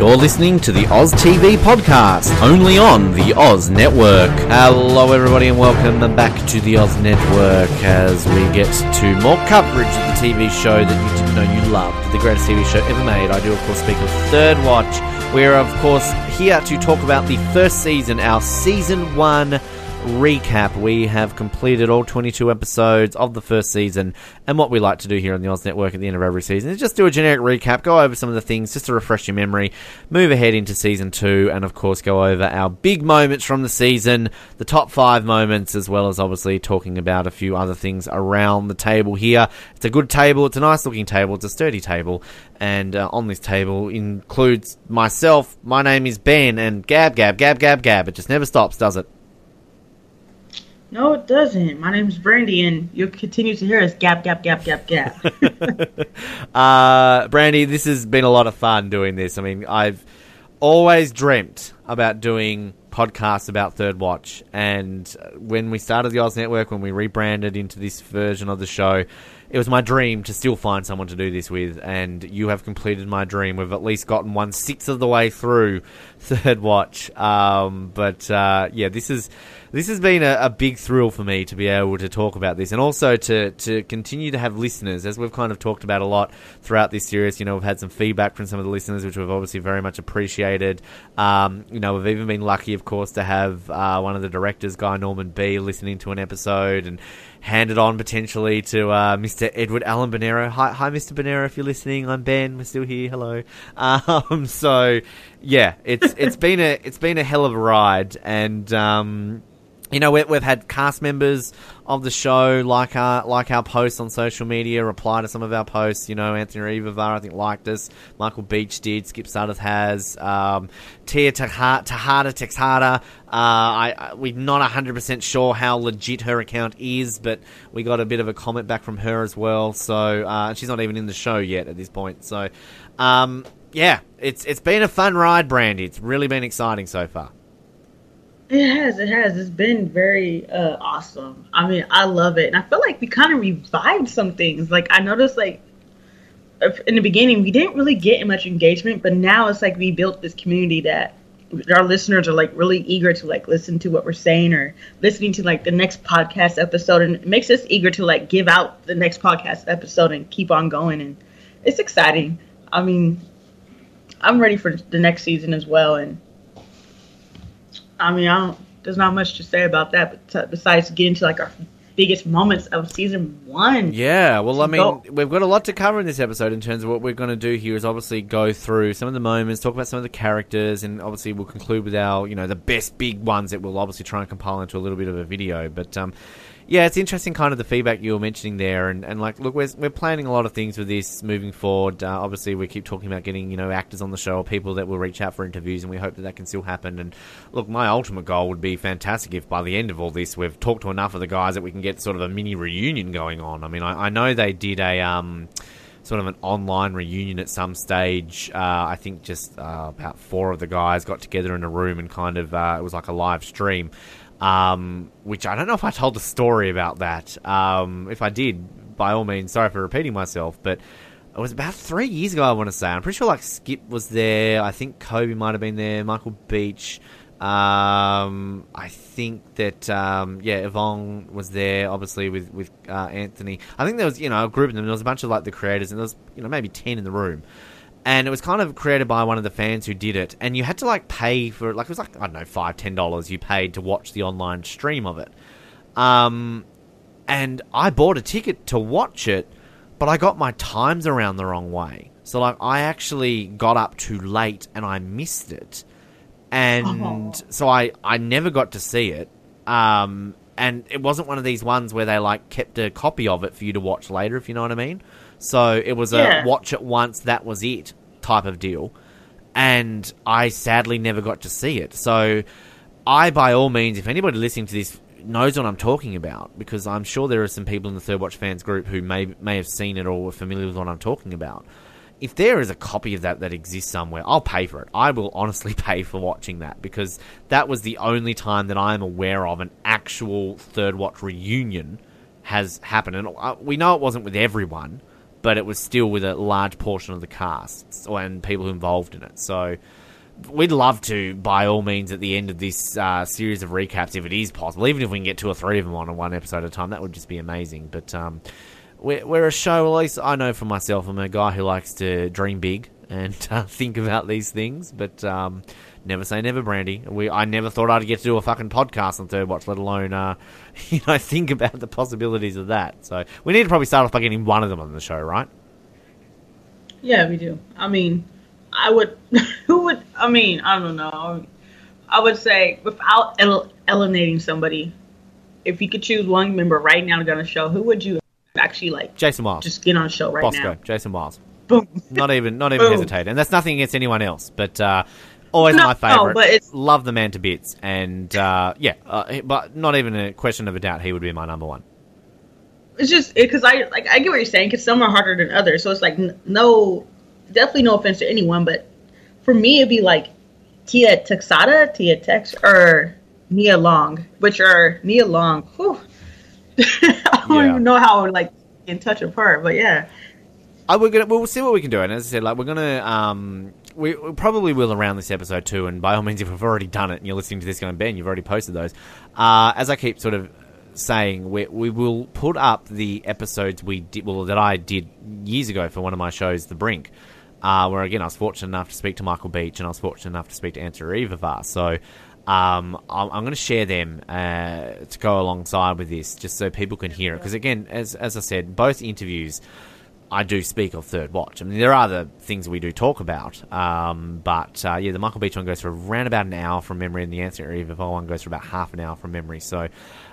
You're listening to the Oz TV podcast, only on the Oz Network. Hello, everybody, and welcome back to the Oz Network as we get to more coverage of the TV show that you didn't know you loved, the greatest TV show ever made. I do, of course, speak of Third Watch. We're, of course, here to talk about the first season, our season one recap. We have completed all 22 episodes of the first season, and what we like to do here on the Oz Network at the end of every season is just do a generic recap, go over some of the things just to refresh your memory, move ahead into season two, and of course go over our big moments from the season, the top five moments, as well as obviously talking about a few other things around the table here. It's a good table, it's a nice looking table, it's a sturdy table, and uh, on this table includes myself. My name is Ben, and Gab, Gab, Gab, Gab, Gab. It just never stops, does it? No, it doesn't. My name's Brandy, and you'll continue to hear us gap, gap, gap, gap, gap. uh, Brandy, this has been a lot of fun doing this. I mean, I've always dreamt about doing podcasts about Third Watch, and when we started the Oz Network, when we rebranded into this version of the show, it was my dream to still find someone to do this with, and you have completed my dream. We've at least gotten one sixth of the way through Third Watch. Um, but uh, yeah, this is this has been a, a, big thrill for me to be able to talk about this and also to, to continue to have listeners, as we've kind of talked about a lot throughout this series. You know, we've had some feedback from some of the listeners, which we've obviously very much appreciated. Um, you know, we've even been lucky, of course, to have uh, one of the directors, Guy Norman Bee, listening to an episode and hand it on potentially to uh, Mr. Edward Allen Bernero. Hi, hi, Mr. Bernero, if you're listening. I'm Ben. We're still here. Hello. Um, so, yeah, it's it's been a it's been a hell of a ride, and um, you know, we, have had cast members of the show like our like our posts on social media, reply to some of our posts. You know, Anthony Ruivivar, I think, liked us. Michael Beach did. Skip Sudduth has. Um, Tia Tahada Texada. Uh, I, I, we're not 100% sure how legit her account is, but we got a bit of a comment back from her as well. So, uh, she's not even in the show yet at this point. So, um, yeah, it's it's been a fun ride, Brandy. It's really been exciting so far. It has, it has. It's been very uh, awesome. I mean, I love it, and I feel like we kind of revived some things. Like I noticed, like in the beginning, we didn't really get much engagement, but now it's like we built this community that our listeners are like really eager to like listen to what we're saying or listening to like the next podcast episode, and it makes us eager to like give out the next podcast episode and keep on going, and it's exciting. I mean, I'm ready for the next season as well, and I mean, I don't. There's not much to say about that, but besides getting to like our biggest moments of season one. Yeah, well, I mean, go. we've got a lot to cover in this episode in terms of what we're going to do here is obviously go through some of the moments, talk about some of the characters, and obviously we'll conclude with our, you know, the best big ones that we'll obviously try and compile into a little bit of a video. But um, yeah, it's interesting, kind of the feedback you were mentioning there, and, and like, look, we're, we're planning a lot of things with this moving forward. Uh, obviously, we keep talking about getting you know actors on the show or people that will reach out for interviews, and we hope that that can still happen. And look, my ultimate goal would be fantastic if by the end of all this, we've talked to enough of the guys that we can get sort of a mini reunion going on. I mean, I, I know they did a um, sort of an online reunion at some stage. Uh, I think just uh, about four of the guys got together in a room and kind of uh, it was like a live stream. Um, which I don't know if I told the story about that. Um, if I did, by all means, sorry for repeating myself, but it was about three years ago, I want to say. I'm pretty sure like Skip was there. I think Coby might have been there. Michael Beach. Um, I think that um, yeah, Yvonne was there, obviously with with uh, Anthony. I think there was you know a group of them. There was a bunch of like the creators, and there was you know maybe ten in the room and it was kind of created by one of the fans who did it. And you had to like pay for it. Like it was like i don't know five ten dollars you paid to watch the online stream of it. Um, and i bought a ticket to watch it but i got my times around the wrong way. So like i actually got up too late and i missed it. And oh. so i i never got to see it. Um, and it wasn't one of these ones where they like kept a copy of it for you to watch later if you know what i mean so it was yeah. a watch it once, that was it type of deal. And I sadly never got to see it. So I, by all means, if anybody listening to this knows what I'm talking about, because I'm sure there are some people in the Third Watch fans group who may may have seen it or were familiar with what I'm talking about. If there is a copy of that that exists somewhere, I'll pay for it. I will honestly pay for watching that because that was the only time that I am aware of an actual Third Watch reunion has happened. And uh, we know it wasn't with everyone, but it was still with a large portion of the cast and people involved in it. So we'd love to, by all means, at the end of this uh, series of recaps, if it is possible, even if we can get two or three of them on in one episode at a time, that would just be amazing. But um, we're, we're a show, at least I know for myself, I'm a guy who likes to dream big and uh, think about these things, but um, never say never, Brandy. We I never thought I'd get to do a fucking podcast on Third Watch, let alone uh, you know think about the possibilities of that. So we need to probably start off by getting one of them on the show, right? Yeah, we do. I mean, I would. Who would? I mean, I don't know. I would say without el- eliminating somebody, if you could choose one member right now to go on a show, who would you actually like? Jason Wiles. Just get on a show right now. Bosco, now. Jason Wiles. Boom. Not even, not even Boom. hesitate. And that's nothing against anyone else, but uh, always No, my favorite. but it's- Love the man to bits, and uh, yeah, uh, but not even a question of a doubt, he would be my number one. It's just because I like I get what you're saying because some are harder than others. So it's like n- no, definitely no offense to anyone, but for me it'd be like Tia Texada, Tia Tex, or Nia Long, which are Nia Long. Whew. I don't Yeah. even know how I would like in touch with her, but yeah. I, we're gonna we'll see what we can do, and as I said, like we're gonna um we, probably will around this episode too. And by all means, if we've already done it and you're listening to this going, Ben, you've already posted those. Uh, as I keep sort of saying, we we will put up the episodes we did well that I did years ago for one of my shows, The Brink. Uh, where again, I was fortunate enough to speak to Michael Beach, and I was fortunate enough to speak to Answer Evavar. So, um, I'm, I'm going to share them uh, to go alongside with this, just so people can hear it. Because again, as as I said, both interviews I do speak of Third Watch. I mean, there are other things we do talk about, um, but uh, yeah, the Michael Beach one goes for around about an hour from memory, and the Answer Eve one goes for about half an hour from memory. So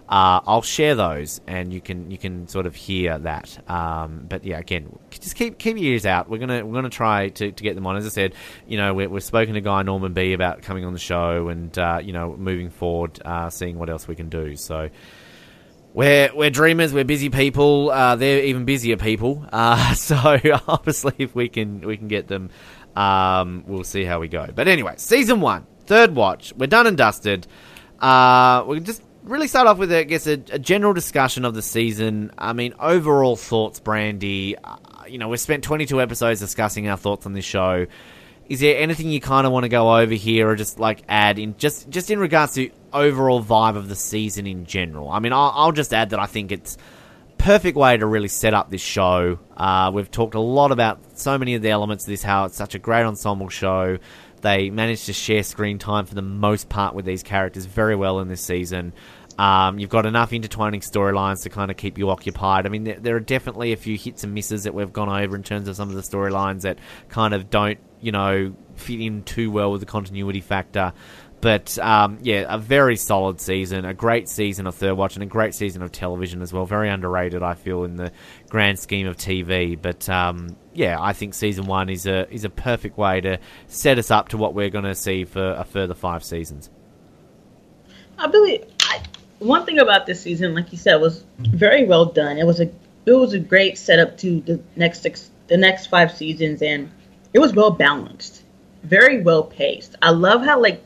uh, I'll share those, and you can you can sort of hear that. Um, but yeah, again, just keep keep your ears out. We're gonna we're gonna try to, to get them on. As I said, you know, we we've spoken to Guy Norman Bee about coming on the show, and uh, you know, moving forward, uh, seeing what else we can do. So. We're, we're dreamers, we're busy people, uh, they're even busier people. Uh, so obviously if we can we can get them, um, we'll see how we go. But anyway, season one, third watch, we're done and dusted. Uh, we can just really start off with, I guess, a, a general discussion of the season. I mean, overall thoughts, Brandy. Uh, you know, we've spent 22 episodes discussing our thoughts on this show. Is there anything you kind of want to go over here, or just like add in, just just in regards to overall vibe of the season in general? I mean, I'll, I'll just add that I think it's perfect way to really set up this show. Uh, we've talked a lot about so many of the elements of this, how it's such a great ensemble show. They managed to share screen time for the most part with these characters very well in this season. Um, you've got enough intertwining storylines to kind of keep you occupied. I mean, there, there are definitely a few hits and misses that we've gone over in terms of some of the storylines that kind of don't, you know, fit in too well with the continuity factor. But um, yeah, a very solid season, a great season of Third Watch, and a great season of television as well. Very underrated, I feel, in the grand scheme of TV. But um, yeah, I think season one is a is a perfect way to set us up to what we're going to see for a further five seasons. I believe I, one thing about this season, like you said, was very well done. It was a it was a great setup to the next six, the next five seasons, and it was well balanced, very well paced. I love how like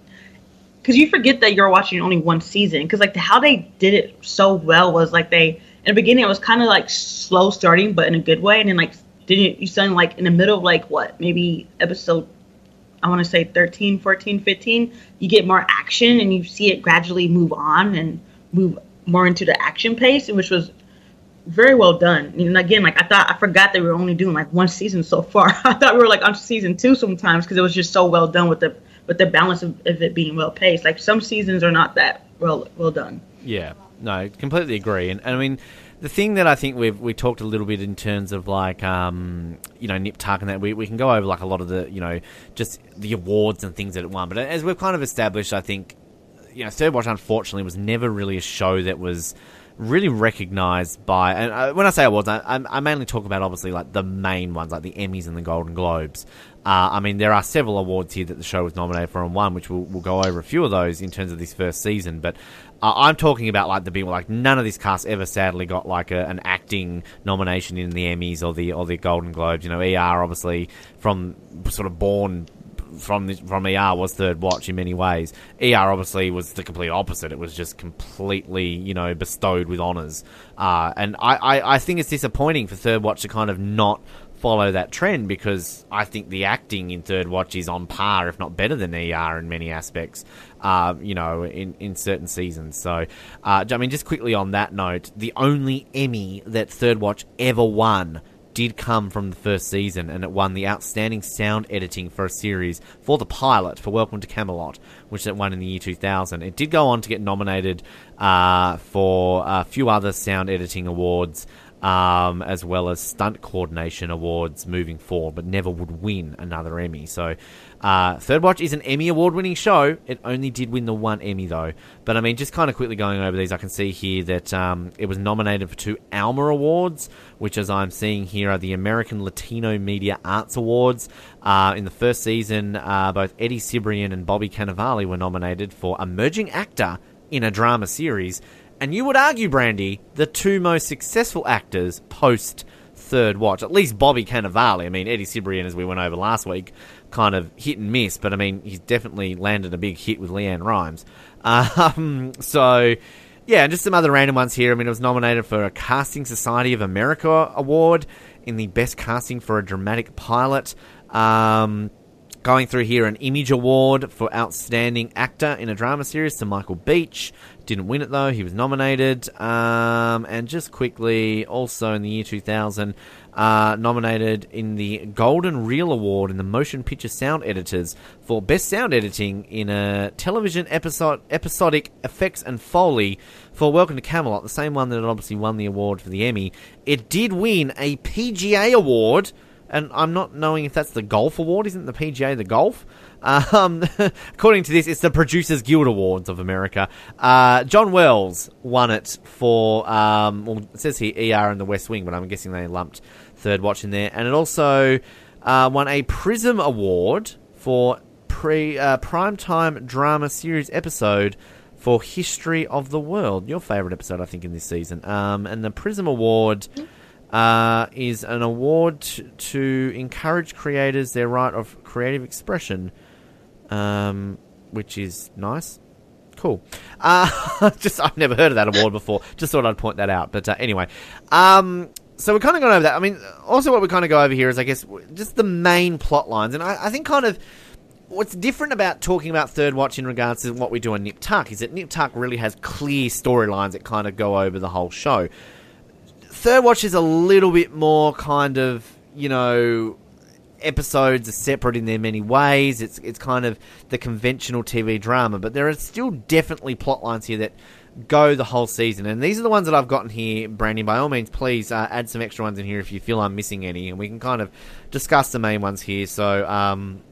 because you forget that you're watching only one season because like how they did it so well was like they in the beginning it was kind of like slow starting but in a good way and then like didn't you suddenly like in the middle of like what maybe episode I want to say 13, 14, 15, you get more action and you see it gradually move on and move more into the action pace, which was very well done. And again, like I thought, I forgot they were only doing like one season so far. I thought we were like on season two sometimes because it was just so well done with the with the balance of, of it being well paced. Like some seasons are not that well well done. Yeah, no, completely agree. And, and I mean, the thing that I think we've we talked a little bit in terms of like um, you know Nip Tuck and that we, we can go over like a lot of the you know just the awards and things that it won. But as we've kind of established, I think you know Third Watch unfortunately was never really a show that was really recognized by and uh, when I say awards, I, I, I mainly talk about obviously like the main ones like the Emmys and the Golden Globes. Uh, I mean, there are several awards here that the show was nominated for and won, which we'll, we'll go over a few of those in terms of this first season. But uh, I'm talking about like the big, like none of this cast ever sadly got like a, an acting nomination in the Emmys or the or the Golden Globes. You know, ER obviously from sort of born from the, from ER was Third Watch in many ways. ER obviously was the complete opposite. It was just completely, you know, bestowed with honors. Uh, and I, I, I think it's disappointing for Third Watch to kind of not follow that trend because I think the acting in Third Watch is on par, if not better than ER in many aspects. Uh, you know, in, in certain seasons. So, uh, I mean, just quickly on that note, the only Emmy that Third Watch ever won did come from the first season, and it won the Outstanding Sound Editing for a series for the pilot for Welcome to Camelot, which it won in the year 2000. It did go on to get nominated uh, for a few other sound editing awards. Um, as well as stunt coordination awards moving forward, but never would win another Emmy. So, uh, Third Watch is an Emmy award winning show. It only did win the one Emmy, though. But I mean, just kind of quickly going over these, I can see here that um, it was nominated for two Alma Awards, which, as I'm seeing here, are the American Latino Media Arts Awards. Uh, in the first season, uh, both Eddie Cibrian and Bobby Cannavale were nominated for Emerging Actor in a Drama Series. And you would argue, Brandy, the two most successful actors post Third Watch, at least Bobby Cannavale. I mean, Eddie Cibrian, as we went over last week, kind of hit and miss, but I mean, he's definitely landed a big hit with LeAnn Rimes. Um, so, yeah, and just some other random ones here. I mean, it was nominated for a Casting Society of America award in the Best Casting for a Dramatic Pilot. Um, going through here, an Image Award for Outstanding Actor in a Drama Series to Michael Beach. Didn't win it though, he was nominated. Um, and just quickly, also in the year 2000, uh, nominated in the Golden Reel Award in the Motion Picture Sound Editors for Best Sound Editing in a Television episode, Episodic Effects and Foley for Welcome to Camelot, the same one that obviously won the award for the Emmy. It did win a PGA award, and I'm not knowing if that's the Golf Award. Isn't the PGA the golf? Um, according to this, it's the Producers Guild Awards of America. Uh, John Wells won it for, um, well, it says here ER and the West Wing, but I'm guessing they lumped Third Watch in there. And it also uh, won a Prism Award for pre uh, primetime drama series episode for History of the World. Your favourite episode, I think, in this season. Um, and the Prism Award. Uh, is an award to, to encourage creators their right of creative expression um, which is nice. Cool. Uh, just I've never heard of that award before. Just thought I'd point that out. But uh, anyway, um, so we're kind of going over that. I mean, also what we kind of go over here is, I guess, just the main plot lines, and I, I think kind of what's different about talking about Third Watch in regards to what we do on Nip Tuck is that Nip Tuck really has clear storylines that kind of go over the whole show. Third Watch is a little bit more kind of, you know, episodes are separate in their many ways. It's it's kind of the conventional TV drama, but there are still definitely plot lines here that go the whole season. And these are the ones that I've gotten here, Brandon. By all means, please uh, add some extra ones in here if you feel I'm missing any, and we can kind of discuss the main ones here. So, um,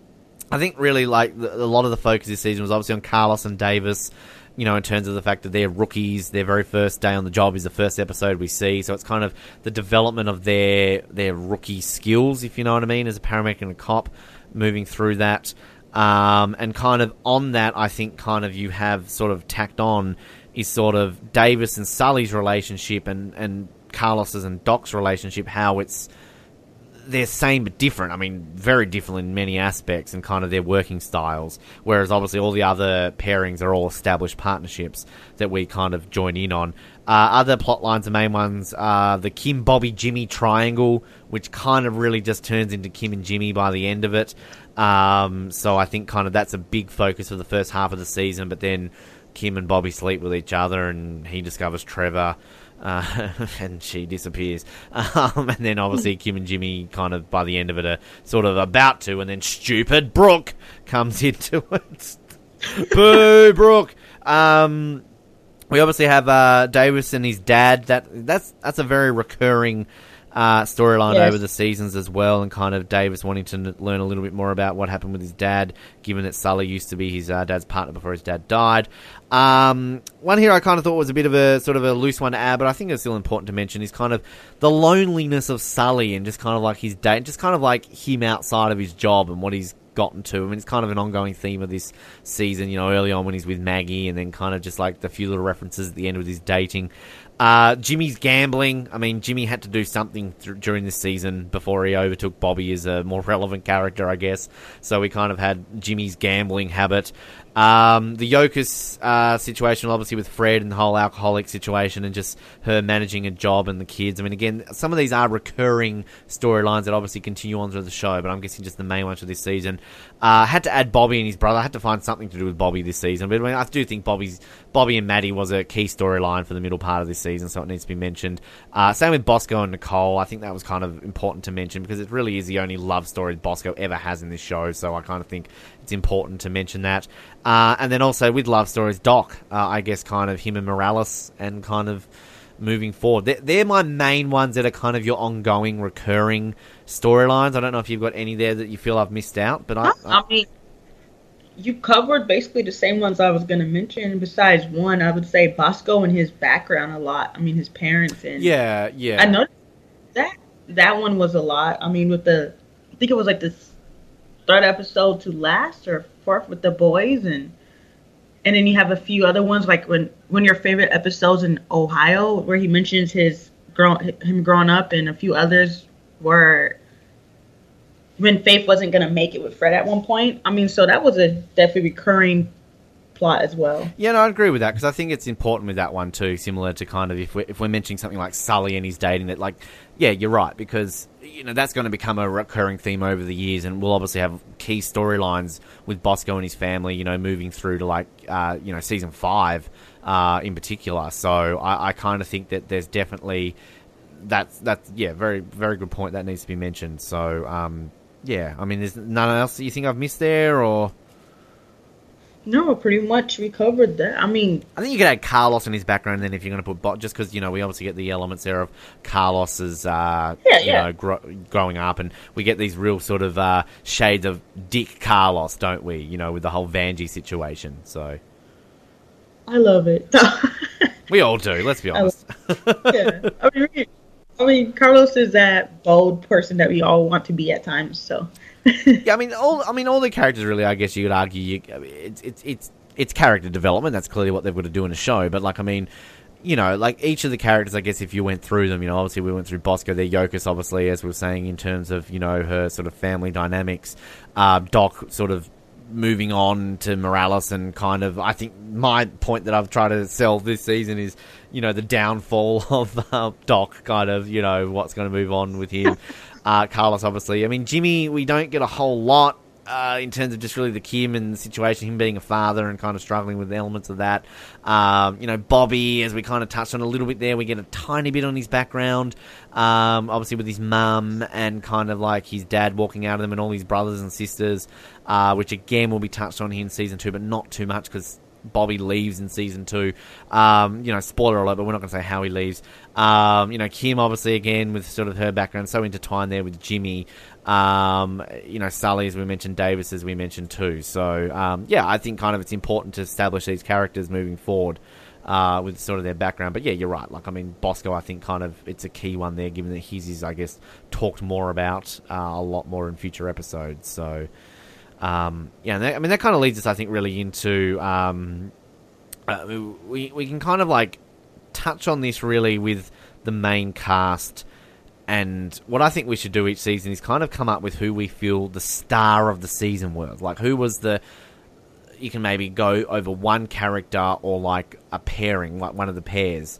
I think really like a lot of the focus this season was obviously on Carlos and Davis you know, in terms of the fact that they're rookies, their very first day on the job is the first episode we see. So it's kind of the development of their their rookie skills, if you know what I mean, as a paramedic and a cop, moving through that. Um, and kind of on that, I think kind of you have sort of tacked on is sort of Davis and Sully's relationship and, and Carlos's and Doc's relationship, how it's they're same but different. I mean, very different in many aspects and kind of their working styles. Whereas obviously all the other pairings are all established partnerships that we kind of join in on. Uh, other plot lines, the main ones are the Kim, Bobby, Jimmy triangle, which kind of really just turns into Kim and Jimmy by the end of it. Um, so I think kind of that's a big focus of the first half of the season. But then Kim and Bobby sleep with each other, and he discovers Trevor uh, and she disappears. Um, and then obviously Kim and Jimmy kind of by the end of it are sort of about to, and then stupid Brooke comes into it. Boo, Brooke. Um, we obviously have uh, Davis and his dad. That that's that's a very recurring uh, storyline yes. over the seasons as well, and kind of Davis wanting to learn a little bit more about what happened with his dad, given that Sully used to be his uh, dad's partner before his dad died. Um, one here I kind of thought was a bit of a sort of a loose one to add, but I think it's still important to mention is kind of the loneliness of Sully and just kind of like his dad, just kind of like him outside of his job and what he's gotten to. I mean, it's kind of an ongoing theme of this season. You know, early on when he's with Maggie, and then kind of just like the few little references at the end with his dating. Uh, Jimmy's gambling. I mean, Jimmy had to do something th- during this season before he overtook Bobby as a more relevant character, I guess. So we kind of had Jimmy's gambling habit. Um, the Yokas uh, situation, obviously, with Fred and the whole alcoholic situation and just her managing a job and the kids. I mean, again, some of these are recurring storylines that obviously continue on through the show, but I'm guessing just the main ones for this season. Uh, had to add Bobby and his brother. I had to find something to do with Bobby this season, but I, mean, I do think Bobby's Bobby and Maddie was a key storyline for the middle part of this season, so it needs to be mentioned. Uh, same with Bosco and Nicole. I think that was kind of important to mention because it really is the only love story Bosco ever has in this show, so I kind of think it's important to mention that. Uh, and then also with love stories, Doc, uh, I guess kind of him and Morales and kind of moving forward. They're, they're, my main ones that are kind of your ongoing, recurring storylines. I don't know if you've got any there that you feel I've missed out, but I, I, I mean, you covered basically the same ones I was going to mention. Besides one, I would say Bosco and his background a lot. I mean, his parents and yeah, yeah. I noticed that that one was a lot. I mean, with the I think it was like this third episode to last or fourth with the boys and and then you have a few other ones like when when your favorite episodes in Ohio where he mentions his grow him growing up and a few others were when Faith wasn't gonna make it with Fred at one point. I mean, so that was a definitely recurring plot as well. Yeah, no, I agree with that because I think it's important with that one too. Similar to kind of if we're, if we're mentioning something like Sully and he's dating that, like, yeah, you're right because you know that's going to become a recurring theme over the years, and we'll obviously have key storylines with Bosco and his family. You know, moving through to like uh, you know season five uh, in particular. So I, I kind of think that there's definitely that's that's yeah, very very good point that needs to be mentioned. So um, yeah, I mean, there's none else that you think I've missed there or. No, pretty much we covered that. I mean, I think you could add Carlos in his background then if you're going to put Bot, just because you know we obviously get the elements there of Carlos's, uh, yeah, you yeah. know, gro- growing up, and we get these real sort of uh, shades of Dick Carlos, don't we? You know, with the whole Vanjie situation. So I love it. we all do. Let's be honest. yeah, I mean, I mean, Carlos is that bold person that we all want to be at times. So. yeah, I mean, all I mean, all the characters really. I guess you could argue you, it's it's it's it's character development. That's clearly what they've got to do in a show. But like, I mean, you know, like each of the characters, I guess if you went through them, you know, obviously we went through Bosco, their Yokas, obviously, as we were saying in terms of you know her sort of family dynamics. Uh, Doc sort of moving on to Morales and kind of, I think my point that I've tried to sell this season is, you know, the downfall of uh, Doc, kind of, you know, what's going to move on with him. Uh, Carlos, obviously. I mean, Jimmy, we don't get a whole lot uh, in terms of just really the Kim and the situation, him being a father and kind of struggling with elements of that. Um, you know, Bobby, as we kind of touched on a little bit there, we get a tiny bit on his background, um, obviously with his mum and kind of like his dad walking out of them and all his brothers and sisters, uh, which again will be touched on here in season two, but not too much because Bobby leaves in season two. Um, you know, spoiler alert, but we're not going to say how he leaves. Um, you know, Kim obviously again with sort of her background so intertwined there with Jimmy. Um, you know, Sully as we mentioned, Davis as we mentioned too. So um, yeah, I think kind of it's important to establish these characters moving forward. Uh, with sort of their background, but yeah, you're right. Like, I mean, Bosco, I think kind of it's a key one there, given that his is, I guess, talked more about uh, a lot more in future episodes. So, um, yeah, that, I mean that kind of leads us, I think, really into um, uh, we we can kind of like touch on this really with the main cast. And what I think we should do each season is kind of come up with who we feel the star of the season was. Like, who was the. You can maybe go over one character or like a pairing, like one of the pairs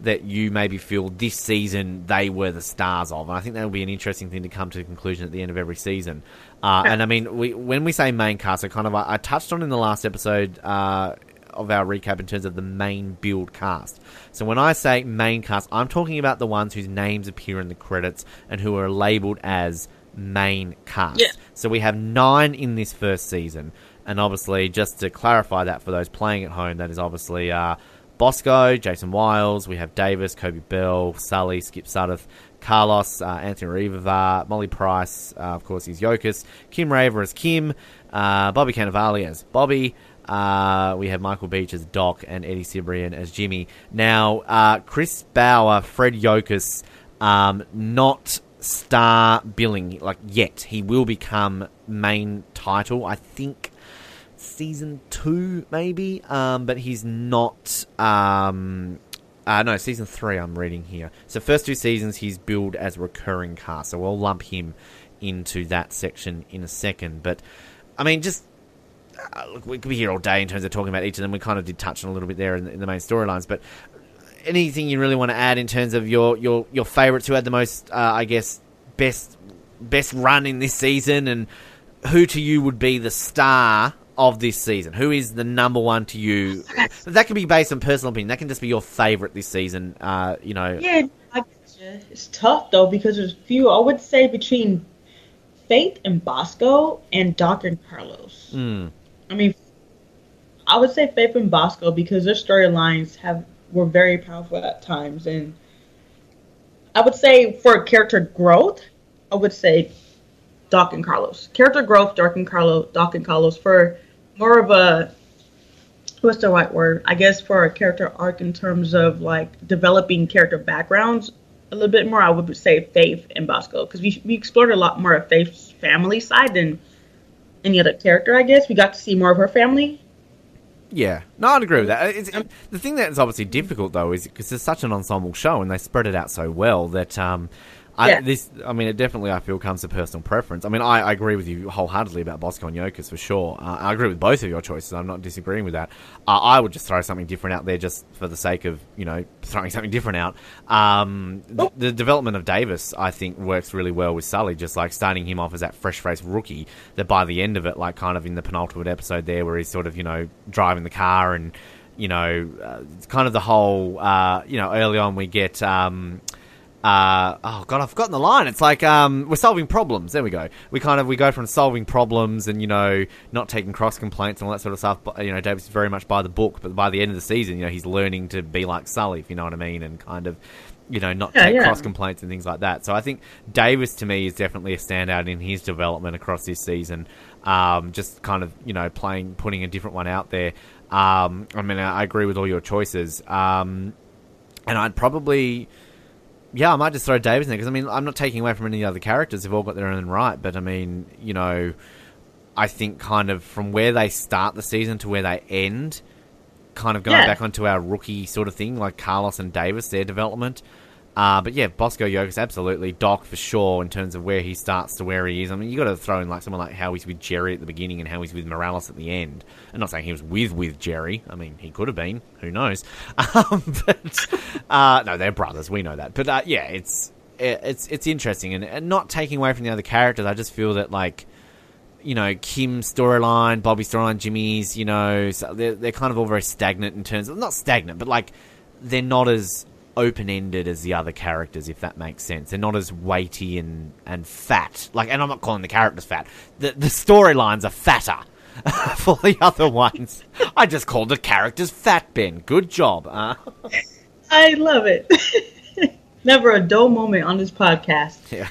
that you maybe feel this season they were the stars of. And I think that would be an interesting thing to come to a conclusion at the end of every season. Uh, and I mean, we, when we say main cast, I kind of I, I touched on in the last episode uh, of our recap in terms of the main build cast. So when I say main cast, I'm talking about the ones whose names appear in the credits and who are labeled as main cast. Yeah. So we have nine in this first season. And obviously, just to clarify that for those playing at home, that is obviously uh, Bosco, Jason Wiles, we have Davis, Coby Bell, Sully, Skip Sudduth, Carlos, uh, Anthony Riva, Molly Price, uh, of course, he's Yokas, Kim Raver as Kim, uh, Bobby Cannavale as Bobby. Uh, we have Michael Beach as Doc and Eddie Cibrian as Jimmy. Now, uh, Chris Bauer, Fred Yokas, um, not star billing like yet. He will become main title, I think season two, maybe. Um, but he's not. Um, Uh, no, season three. I'm reading here. So first two seasons he's billed as a recurring cast. So we'll lump him into that section in a second. But I mean, just uh, look, we could be here all day in terms of talking about each of them. We kind of did touch on a little bit there in the, in the main storylines, but anything you really want to add in terms of your your your favourites who had the most, uh, I guess, best best run in this season, and who to you would be the star of this season? Who is the number one to you? That can be based on personal opinion. That can just be your favourite this season. Uh, you know. Yeah, I get you. It's tough though because there's few. I would say between Faith and Bosco and Doc and Carlos. Mm. I mean, I would say Faith and Bosco because their storylines have were very powerful at times, and I would say for character growth, I would say Doc and Carlos. Character growth, Doc and Carlos, Doc and Carlos for more of a what's the right word? I guess for a character arc in terms of like developing character backgrounds a little bit more. I would say Faith and Bosco because we we explored a lot more of Faith's family side than any other character. I guess we got to see more of her family. Yeah, no, I'd agree with that. It's, it, the thing that's obviously difficult though is because it's such an ensemble show and they spread it out so well that um, I, Yeah. this, I mean, it definitely I feel comes to personal preference. I mean, I, I agree with you wholeheartedly about Bosco and Yokas for sure. Uh, I agree with both of your choices. I'm not disagreeing with that. Uh, I would just throw something different out there just for the sake of you know throwing something different out. Um, the, the development of Davis, I think, works really well with Sully. Just like starting him off as that fresh faced rookie, that by the end of it, like kind of in the penultimate episode there, where he's sort of you know driving the car and you know, uh, kind of the whole, uh, you know, early on we get, um, uh, oh god, I've forgotten the line. It's like um, we're solving problems. There we go. We kind of we go from solving problems and you know not taking cross complaints and all that sort of stuff. But you know, Davis is very much by the book. But by the end of the season, you know, he's learning to be like Sully, if you know what I mean, and kind of you know not Yeah, take yeah. cross complaints and things like that. So I think Davis to me is definitely a standout in his development across this season. Um, just kind of you know playing putting a different one out there. Um, I mean, I I agree with all your choices. Um, and I'd probably, yeah, I might just throw Davis in there because I mean, I'm not taking away from any other characters; they've all got their own right. But I mean, you know, I think kind of from where they start the season to where they end, kind of going Yeah. back onto our rookie sort of thing, like Carlos and Davis, their development. Uh, but yeah, Bosco Yokas, absolutely. Doc for sure in terms of where he starts to where he is. I mean, you got to throw in like someone like how he's with Jerry at the beginning and how he's with Morales at the end. I'm not saying he was with with Jerry. I mean, he could have been. Who knows? Um, but uh, no, they're brothers. We know that. But uh, yeah, it's it's it's interesting and, and not taking away from the other characters. I just feel that like you know, Kim's storyline, Bobby's storyline, Jimmy's, you know, so they're, they're kind of all very stagnant in terms of, not stagnant, but like, they're not as open ended as the other characters, if that makes sense. They're not as weighty and, and fat. Like, and I'm not calling the characters fat. The, the storylines are fatter for the other ones. I just called the characters fat, Ben. Good job. Uh, I love it. Never a dull moment on this podcast. Yeah,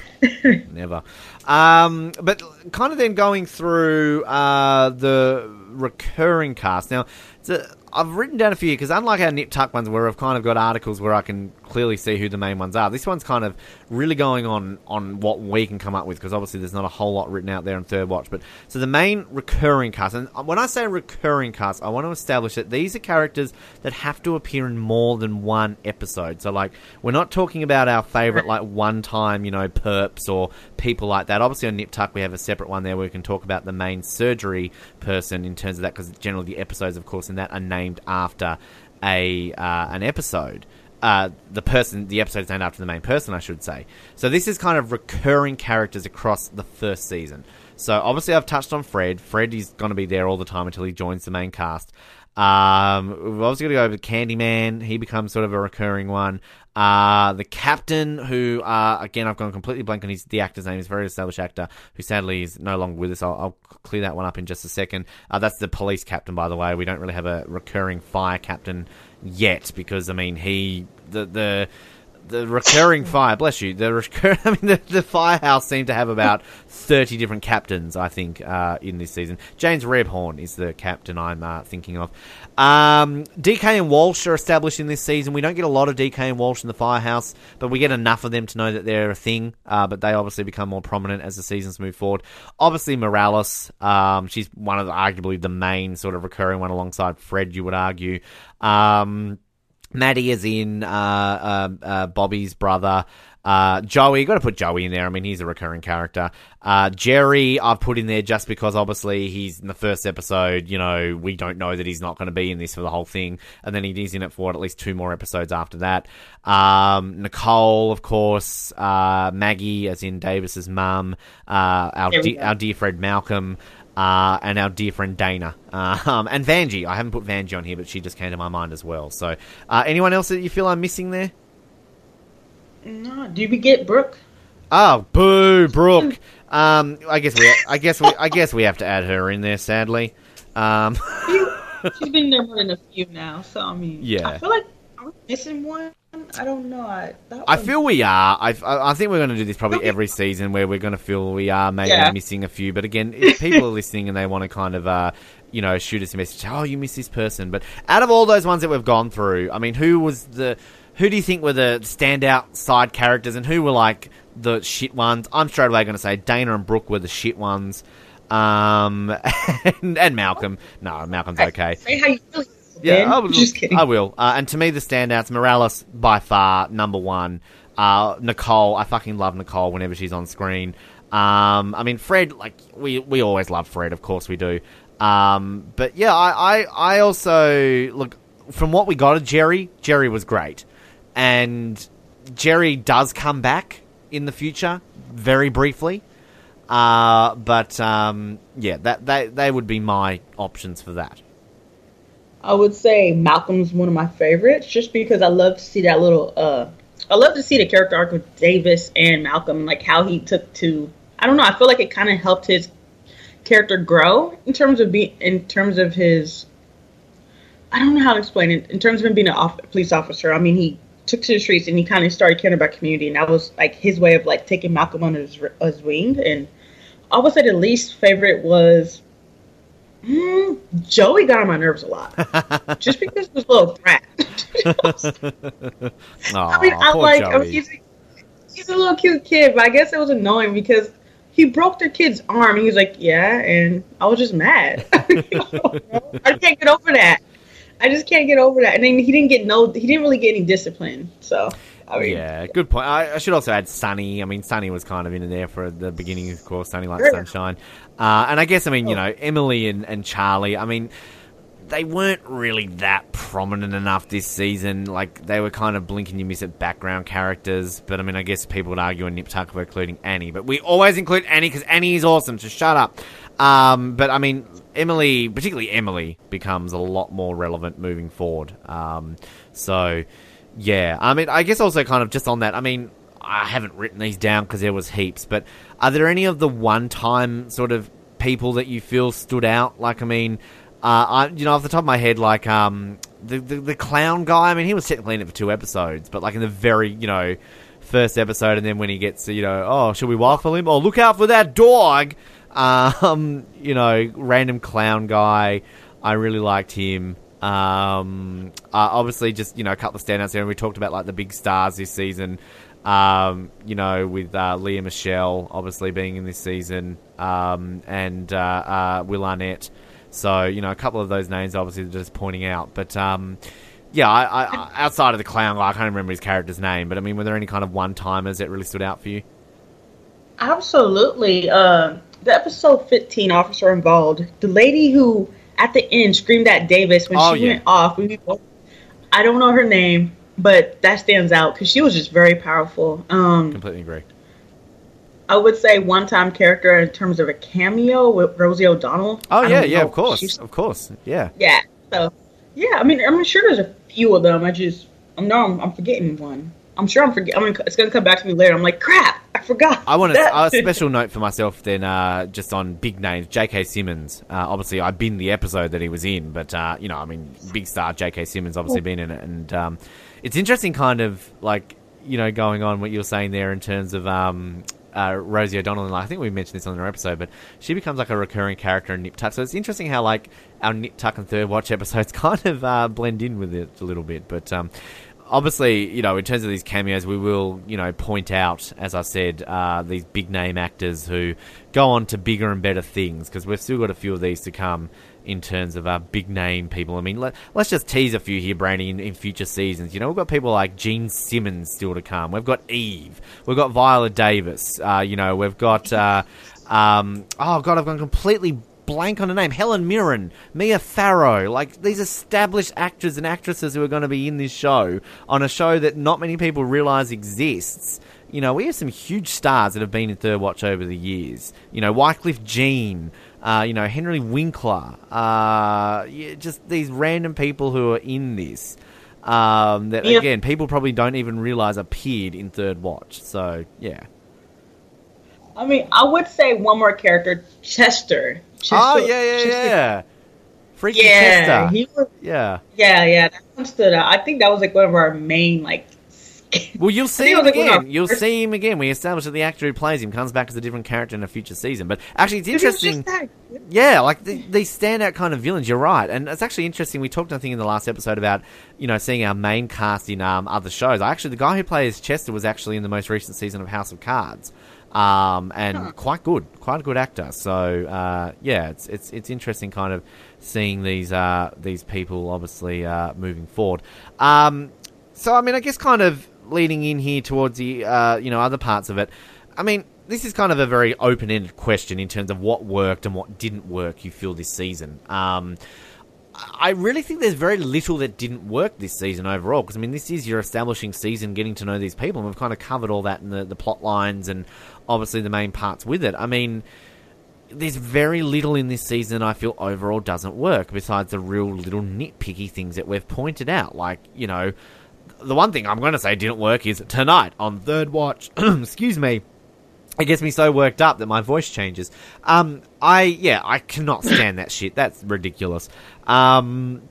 never. Um, but kind of then going through uh, the recurring cast. Now, it's a, I've written down a few because unlike our Nip Tuck ones, where I've kind of got articles where I can clearly see who the main ones are, this one's kind of really going on on what we can come up with because obviously there's not a whole lot written out there on Third Watch. But so the main recurring cast, and when I say recurring cast, I want to establish that these are characters that have to appear in more than one episode. So like we're not talking about our favorite like one time you know perps or people like that. Obviously on Nip Tuck we have a separate one there where we can talk about the main surgery person in terms of that because generally the episodes of course in that are named after a uh, an episode. Uh, the person, the episode is named after the main person, I should say. So this is kind of recurring characters across the first season. So obviously, I've touched on Fred. Fred is going to be there all the time until he joins the main cast. Um, we've obviously got to go over Candyman. He becomes sort of a recurring one. Uh, the captain, who uh, again I've gone completely blank on his the actor's name. He's a very established actor who sadly is no longer with us. I'll, I'll clear that one up in just a second. Uh, that's the police captain, by the way. We don't really have a recurring fire captain yet because I mean he the the the recurring fire, bless you. The recur- I mean, the, the firehouse seemed to have about thirty different captains. I think uh, in this season, James Rebhorn is the captain I'm uh, thinking of. Um, DK and Walsh are established in this season. We don't get a lot of DK and Walsh in the firehouse, but we get enough of them to know that they're a thing. Uh, but they obviously become more prominent as the seasons move forward. Obviously, Morales. Um, she's one of the, arguably the main sort of recurring one alongside Fred. You would argue. Um, Maddie is in uh, uh, uh, Bobby's brother. Uh, Joey, got to put Joey in there. I mean, he's a recurring character. Uh, Jerry, I've put in there just because obviously he's in the first episode. You know, we don't know that he's not going to be in this for the whole thing, and then he's in it for what, at least two more episodes after that. Um, Nicole, of course, uh, Maggie, as in Davis's mum, uh, our de- our dear friend Malcolm. Uh, and our dear friend Dana, um, and Vanjie. I haven't put Vanjie on here, but she just came to my mind as well. So, uh, anyone else that you feel I'm missing there? No, do we get Brooke? Oh, boo, Brooke. Um, I guess we, I guess we, I guess we have to add her in there. Sadly, um, She's been there more than a few now, so I mean, Yeah. I feel like I'm missing one? I don't know. I I feel we are. I, I I think we're going to do this probably every season where we're going to feel we are maybe Yeah. missing a few. But again, if people are listening and they want to kind of, uh, you know, shoot us a message, oh, you miss this person. But out of all those ones that we've gone through, I mean, who was the, who do you think were the standout side characters, and who were like the shit ones? I'm straight away going to say Dana and Brooke were the shit ones. Um, and, and Malcolm. No, Malcolm's okay. Say how you feel. Yeah, Ben. I will. just kidding. I will. Uh, and to me, the standouts: Morales by far number one. Uh, Nicole, I fucking love Nicole whenever she's on screen. Um, I mean, Fred, like we we always love Fred, of course we do. Um, but yeah, I, I I also look from what we got of Jerry. Jerry was great, and Jerry does come back in the future, very briefly. Uh, but um, yeah, that they they would be my options for that. I would say Malcolm's one of my favorites, just because I love to see that little. uh I love to see the character arc with Davis and Malcolm, like how he took to. I don't know. I feel like it kind of helped his character grow in terms of being in terms of his. I don't know how to explain it. In terms of him being a off- police officer, I mean, he took to the streets and he kind of started caring about community, and that was like his way of like taking Malcolm under his, his wing. And I would say the least favorite was Mm, Joey got on my nerves a lot, just because he was a little brat. I mean, I like. I mean, he's, a, he's a little cute kid, but I guess it was annoying because he broke their kid's arm. And he was like, "Yeah," and I was just mad. I can't get over that. I just can't get over that. And then he didn't get no. He didn't really get any discipline. So I mean, Yeah, good point. I, I should also add Sunny. I mean, Sunny was kind of in there for the beginning, of course. Sunny like sunshine, uh, and I guess I mean, you Oh. know, Emily and, and Charlie. I mean, they weren't really that prominent enough this season. Like they were kind of blinking you miss it background characters. But I mean, I guess people would argue in Nip Tuck we're including Annie, but we always include Annie because Annie is awesome. So shut up. Um, but I mean, Emily, particularly Emily, becomes a lot more relevant moving forward. Um, so yeah, I mean, I guess also kind of just on that. I mean, I haven't written these down because there was heaps, but are there any of the one-time sort of people that you feel stood out? Like, I mean, uh, I, you know, off the top of my head, like um, the, the the clown guy. I mean, he was technically in it for two episodes, but like in the very, you know, first episode, and then when he gets, you know, oh, should we waffle him? Oh, look out for that dog. Um, you know, random clown guy. I really liked him. Um, uh, obviously, just you know, a couple of standouts there, and we talked about like the big stars this season. Um, you know, with uh, Lea Michele obviously being in this season, um, and uh, uh, Will Arnett. So you know, a couple of those names obviously just pointing out. But um, yeah, I, I, outside of the clown guy, I can't remember his character's name. But I mean, were there any kind of one timers that really stood out for you? Absolutely. Uh, the episode 15 officer involved, the lady who at the end screamed at Davis when Oh, she yeah. went off. I don't know her name, but that stands out because she was just very powerful. Um, Completely agree. I would say one time character in terms of a cameo with Rosie O'Donnell. Oh yeah, yeah, of course, She's- of course, yeah. yeah. So, yeah, I mean, I'm sure there's a few of them. I just, I know I'm, I'm forgetting one. I'm sure I'm forgetting. I mean, it's gonna come back to me later. I'm like, crap, I forgot. I want to a special note for myself then, uh, just on big names. J.K. Simmons. Uh, obviously, I've been the episode that he was in, but uh, you know, I mean, big star J.K. Simmons obviously been in it, and um, it's interesting, kind of like you know, going on what you were saying there in terms of um, uh, Rosie O'Donnell, and I think we mentioned this on our episode, but she becomes like a recurring character in Nip Tuck. So it's interesting how like our Nip Tuck and Third Watch episodes kind of uh, blend in with it a little bit. But um, obviously, you know, in terms of these cameos, we will, you know, point out, as I said, uh, these big name actors who go on to bigger and better things because we've still got a few of these to come in terms of uh, big name people. I mean, let, us just tease a few here, Brandy, in, in, future seasons. You know, we've got people like Gene Simmons still to come. We've got Eve. We've got Viola Davis. Uh, you know, we've got. Uh, um, oh, God, I've gone completely blank on a name. Helen Mirren, Mia Farrow, like these established actors and actresses who are going to be in this show on a show that not many people realize exists. You know, we have some huge stars that have been in Third Watch over the years. You know, Wyclef Jean, uh, you know, Henry Winkler, uh, just these random people who are in this. Um, that yeah. again, people probably don't even realize appeared in Third Watch. So yeah. I mean, I would say one more character, Chester. Chester oh yeah, yeah, Chester. yeah. Freaky yeah, Chester. He was, yeah, yeah, yeah. That one stood out. I think that was like one of our main like well, you'll see him again. You'll see him again. We established that the actor who plays him comes back as a different character in a future season. But actually, it's interesting. Yeah, like the, these standout kind of villains. You're right, and it's actually interesting. We talked, I think, in the last episode about you know seeing our main cast in um, other shows. Actually, the guy who plays Chester was actually in the most recent season of House of Cards. Um, and huh. quite good, quite a good actor. So uh, yeah, it's it's it's interesting, kind of seeing these uh, these people obviously uh, moving forward. Um, so I mean, I guess kind of leading in here towards the uh, you know other parts of it. I mean, this is kind of a very open-ended question in terms of what worked and what didn't work. You feel this season. Um, I really think there's very little that didn't work this season overall. Because I mean, this is your establishing season, getting to know these people, and we've kind of covered all that in the, the plot lines and obviously the main parts with it. I mean, there's very little in this season I feel overall doesn't work, besides the real little nitpicky things that we've pointed out, like you know the one thing I'm going to say didn't work is tonight on Third Watch. excuse me. It gets me so worked up that my voice changes. Um, I yeah, I cannot stand that shit. That's ridiculous. Um,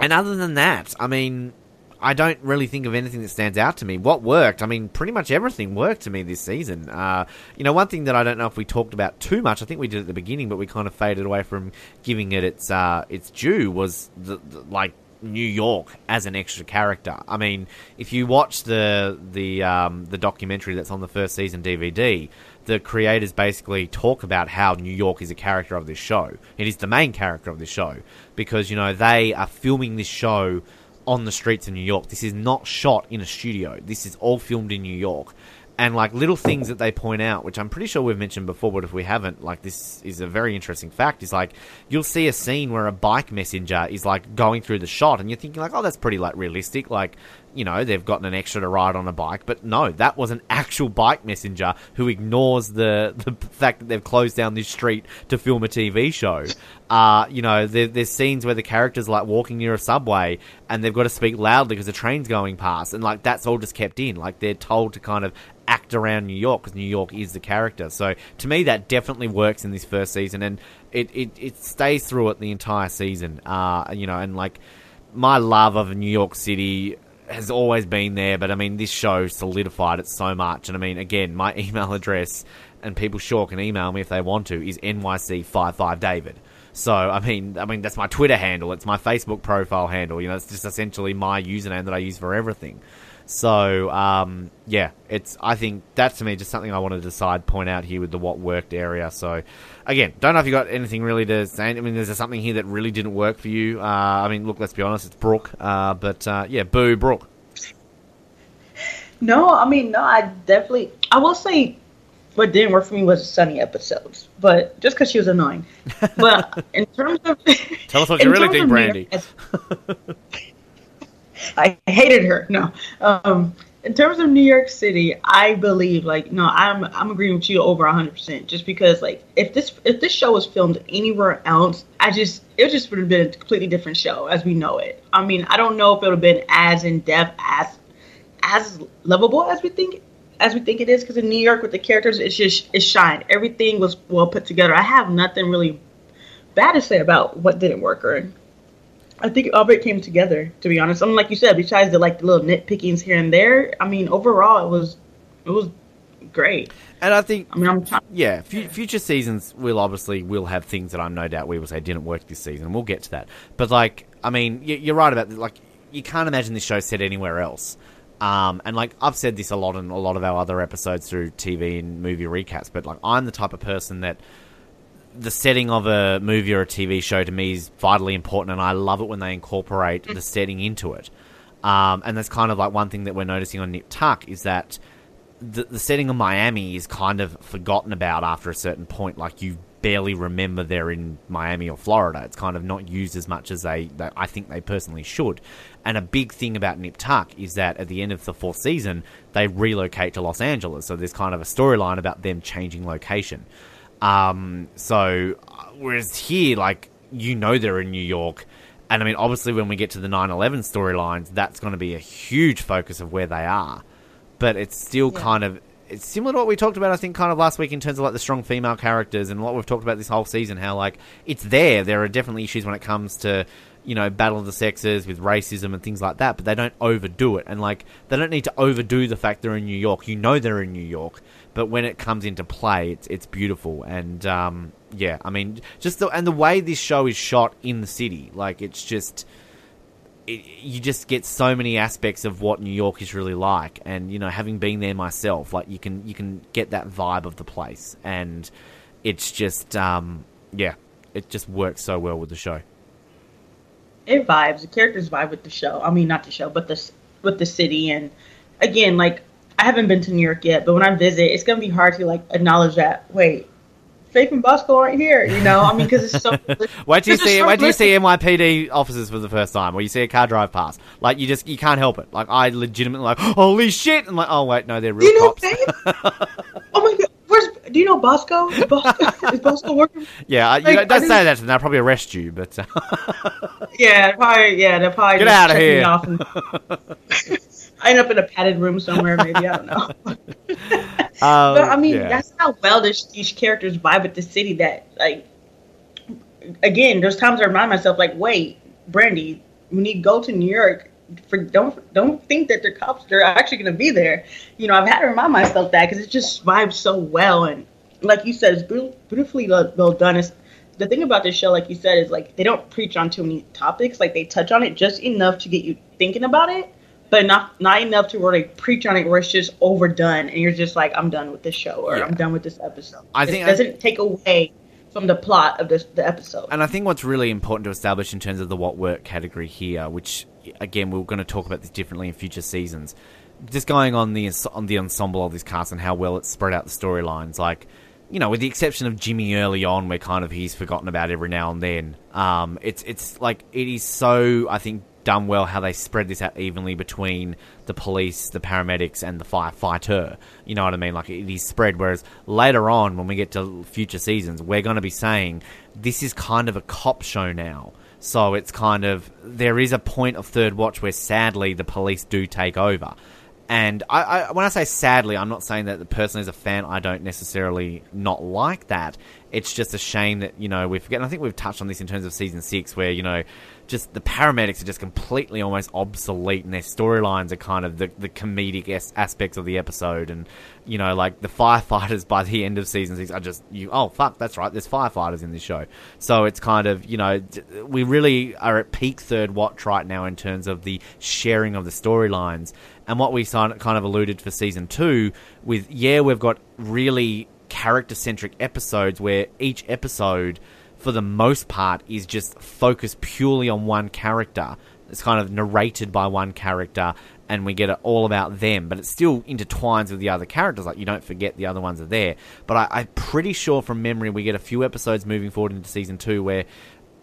and other than that, I mean, I don't really think of anything that stands out to me. What worked? I mean, pretty much everything worked to me this season. Uh, you know, one thing that I don't know if we talked about too much. I think we did at the beginning, but we kind of faded away from giving it its uh, its due. Was the, the like New York as an extra character. I mean, if you watch the the um, the documentary that's on the first season DVD, the creators basically talk about how New York is a character of this show. It is the main character of this show because you know they are filming this show on the streets of New York. This is not shot in a studio. This is all filmed in New York and like little things that they point out, which I'm pretty sure we've mentioned before, but if we haven't, like this is a very interesting fact. Is like you'll see a scene where a bike messenger is like going through the shot, and you're thinking like, oh, that's pretty like realistic. Like you know, they've gotten an extra to ride on a bike, but no, that was an actual bike messenger who ignores the the fact that they've closed down this street to film a TV show. Uh, you know, there, there's scenes where the characters like walking near a subway and they've got to speak loudly because the train's going past, and like that's all just kept in. Like they're told to kind of act around New York because New York is the character. So to me, that definitely works in this first season, and it it, it stays through it the entire season. Uh, you know, and like my love of New York City has always been there, but I mean, this show solidified it so much. And I mean, again, my email address, and people sure can email me if they want to, is nyc55david. So I mean, I mean that's my Twitter handle. It's my Facebook profile handle. You know, it's just essentially my username that I use for everything. So um, yeah, it's. I think that's to me just something I want to decide point out here with the what worked area. So again, don't know if you got anything really to say. I mean, is there something here that really didn't work for you? Uh, I mean, look, let's be honest, it's Brooke. Uh, but uh, yeah, boo, Brooke. No, I mean, no, I definitely. I will say, what didn't work for me was the Sunny episodes, but just because she was annoying. But in terms of, tell us what you really think, Brandy. I hated her. No. Um, in terms of New York City, I believe like no, I'm I'm agreeing with you over 100 percent. Just because like if this if this show was filmed anywhere else, I just it just would have been a completely different show as we know it. I mean, I don't know if it would have been as in depth as as lovable as we think as we think it is. Because in New York with the characters, it's just it shined. Everything was well put together. I have nothing really bad to say about what didn't work or I think all of it came together. To be honest, I mean, like you said, besides the like the little nitpickings here and there, I mean, overall it was it was great. And I think, I mean, I'm trying, yeah, f- future seasons will obviously will have things that I'm no doubt we will say didn't work this season, and we'll get to that. But like, I mean, you're right about like you can't imagine this show set anywhere else. Um, and like I've said this a lot in a lot of our other episodes through TV and movie recaps, but like I'm the type of person that the setting of a movie or a TV show to me is vitally important, and I love it when they incorporate the setting into it. Um, and that's kind of like one thing that we're noticing on Nip Tuck is that the, the setting of Miami is kind of forgotten about after a certain point. Like you barely remember they're in Miami or Florida. It's kind of not used as much as they, they I think they personally should. And a big thing about Nip Tuck is that at the end of the fourth season, they relocate to Los Angeles. So there's kind of a storyline about them changing location. Um, so whereas here, like you know, they're in New York. And I mean, obviously, when we get to the 9 11 storylines, that's going to be a huge focus of where they are. But it's still Yeah. kind of. It's similar to what we talked about, I think, kind of last week in terms of like the strong female characters and what we've talked about this whole season. How, like, it's there. There are definitely issues when it comes to, you know, battle of the sexes with racism and things like that, but they don't overdo it. And, like, they don't need to overdo the fact they're in New York. You know they're in New York, but when it comes into play, it's, it's beautiful. And, um, yeah, I mean, just the, and the way this show is shot in the city, like, it's just it, you just get so many aspects of what New York is really like, and you know, having been there myself, like you can you can get that vibe of the place, and it's just um, yeah, it just works so well with the show. it vibes. The characters vibe with the show. I mean, not the show, but the with the city. And again, like I haven't been to New York yet, but when I visit, it's gonna be hard to like acknowledge that. Wait, Faith and Bosco aren't here. You know, I mean, because it's so. Wait till you see so wait till you see. NYPD officers for the first time, or you see a car drive past. Like you just you can't help it. Like I legitimately like holy shit, and like oh wait no they're Do real you know cops. Faith? oh my god, where's? Do you know Bosco? Is Bosco, is Bosco working? yeah, I- you Like, don't, I say that to them. They'll probably arrest you. But uh, Yeah, probably. Yeah, they're probably Get checking me here. I end up in a padded room somewhere. Maybe I don't know. uh, But I mean, yeah. that's how well this, these characters vibe with the city. That like, again, there's times I remind myself, like, wait, Brandy, when you go to New York, for don't don't think that the cops they're actually going to be there. You know, I've had to remind myself that because it just vibes so well, and like you said, it's beau- beautifully well done. It's, the thing about this show, like you said, is like they don't preach on too many topics. Like they touch on it just enough to get you thinking about it, but not not enough to where they preach on it where it's just overdone and you're just like, I'm done with this show or Yeah. I'm done with this episode. I it think- doesn't take away from the plot of this the episode. And I think what's really important to establish in terms of the what work category here, which again we're going to talk about this differently in future seasons, just going on the on the ensemble of this cast and how well it's spread out the storylines. Like, you know, with the exception of Jimmy early on, where kind of he's forgotten about every now and then. Um, it's it's like it is so I think done well how they spread this out evenly between the police, the paramedics, and the firefighter. You know what I mean? Like it is spread. Whereas later on, when we get to future seasons, we're going to be saying this is kind of a cop show now. So it's kind of there is a point of third watch where sadly the police do take over. And I, I, when I say sadly, I'm not saying that the person is a fan I don't necessarily not like that. It's just a shame that you know we forget. And I think we've touched on this in terms of season six, where you know just the paramedics are just completely almost obsolete, and their storylines are kind of the the comedic as- aspects of the episode. And you know, like the firefighters by the end of season six are just you. Oh fuck, that's right. There's firefighters in this show, so it's kind of you know we really are at peak third watch right now in terms of the sharing of the storylines. And what we kind of alluded for season two with yeah, we've got really character centric episodes where each episode for the most part is just focused purely on one character. It's kind of narrated by one character and we get it all about them, but it still intertwines with the other characters. Like you don't forget the other ones are there. But I, I'm pretty sure from memory we get a few episodes moving forward into season two where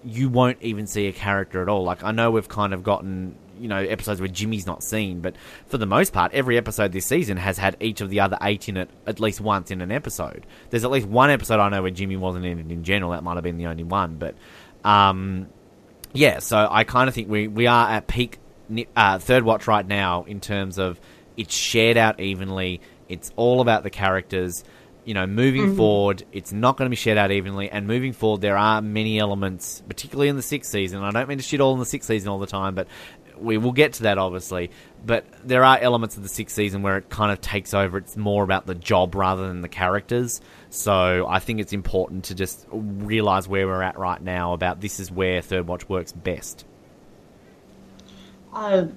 you won't even see a character at all. Like I know we've kind of gotten you know episodes where Jimmy's not seen, but for the most part, every episode this season has had each of the other eight in it at least once in an episode. There's at least one episode I know where Jimmy wasn't in it in general. That might have been the only one, but um, yeah. So I kind of think we we are at peak uh, third watch right now in terms of it's shared out evenly. It's all about the characters. You know, moving forward, it's not going to be shared out evenly. And moving forward, there are many elements, particularly in the sixth season. I don't mean to shit all in the sixth season all the time, but we will get to that obviously. But there are elements of the sixth season where it kind of takes over. It's more about the job rather than the characters. So I think it's important to just realize where we're at right now. About this is where Third Watch works best. Uh,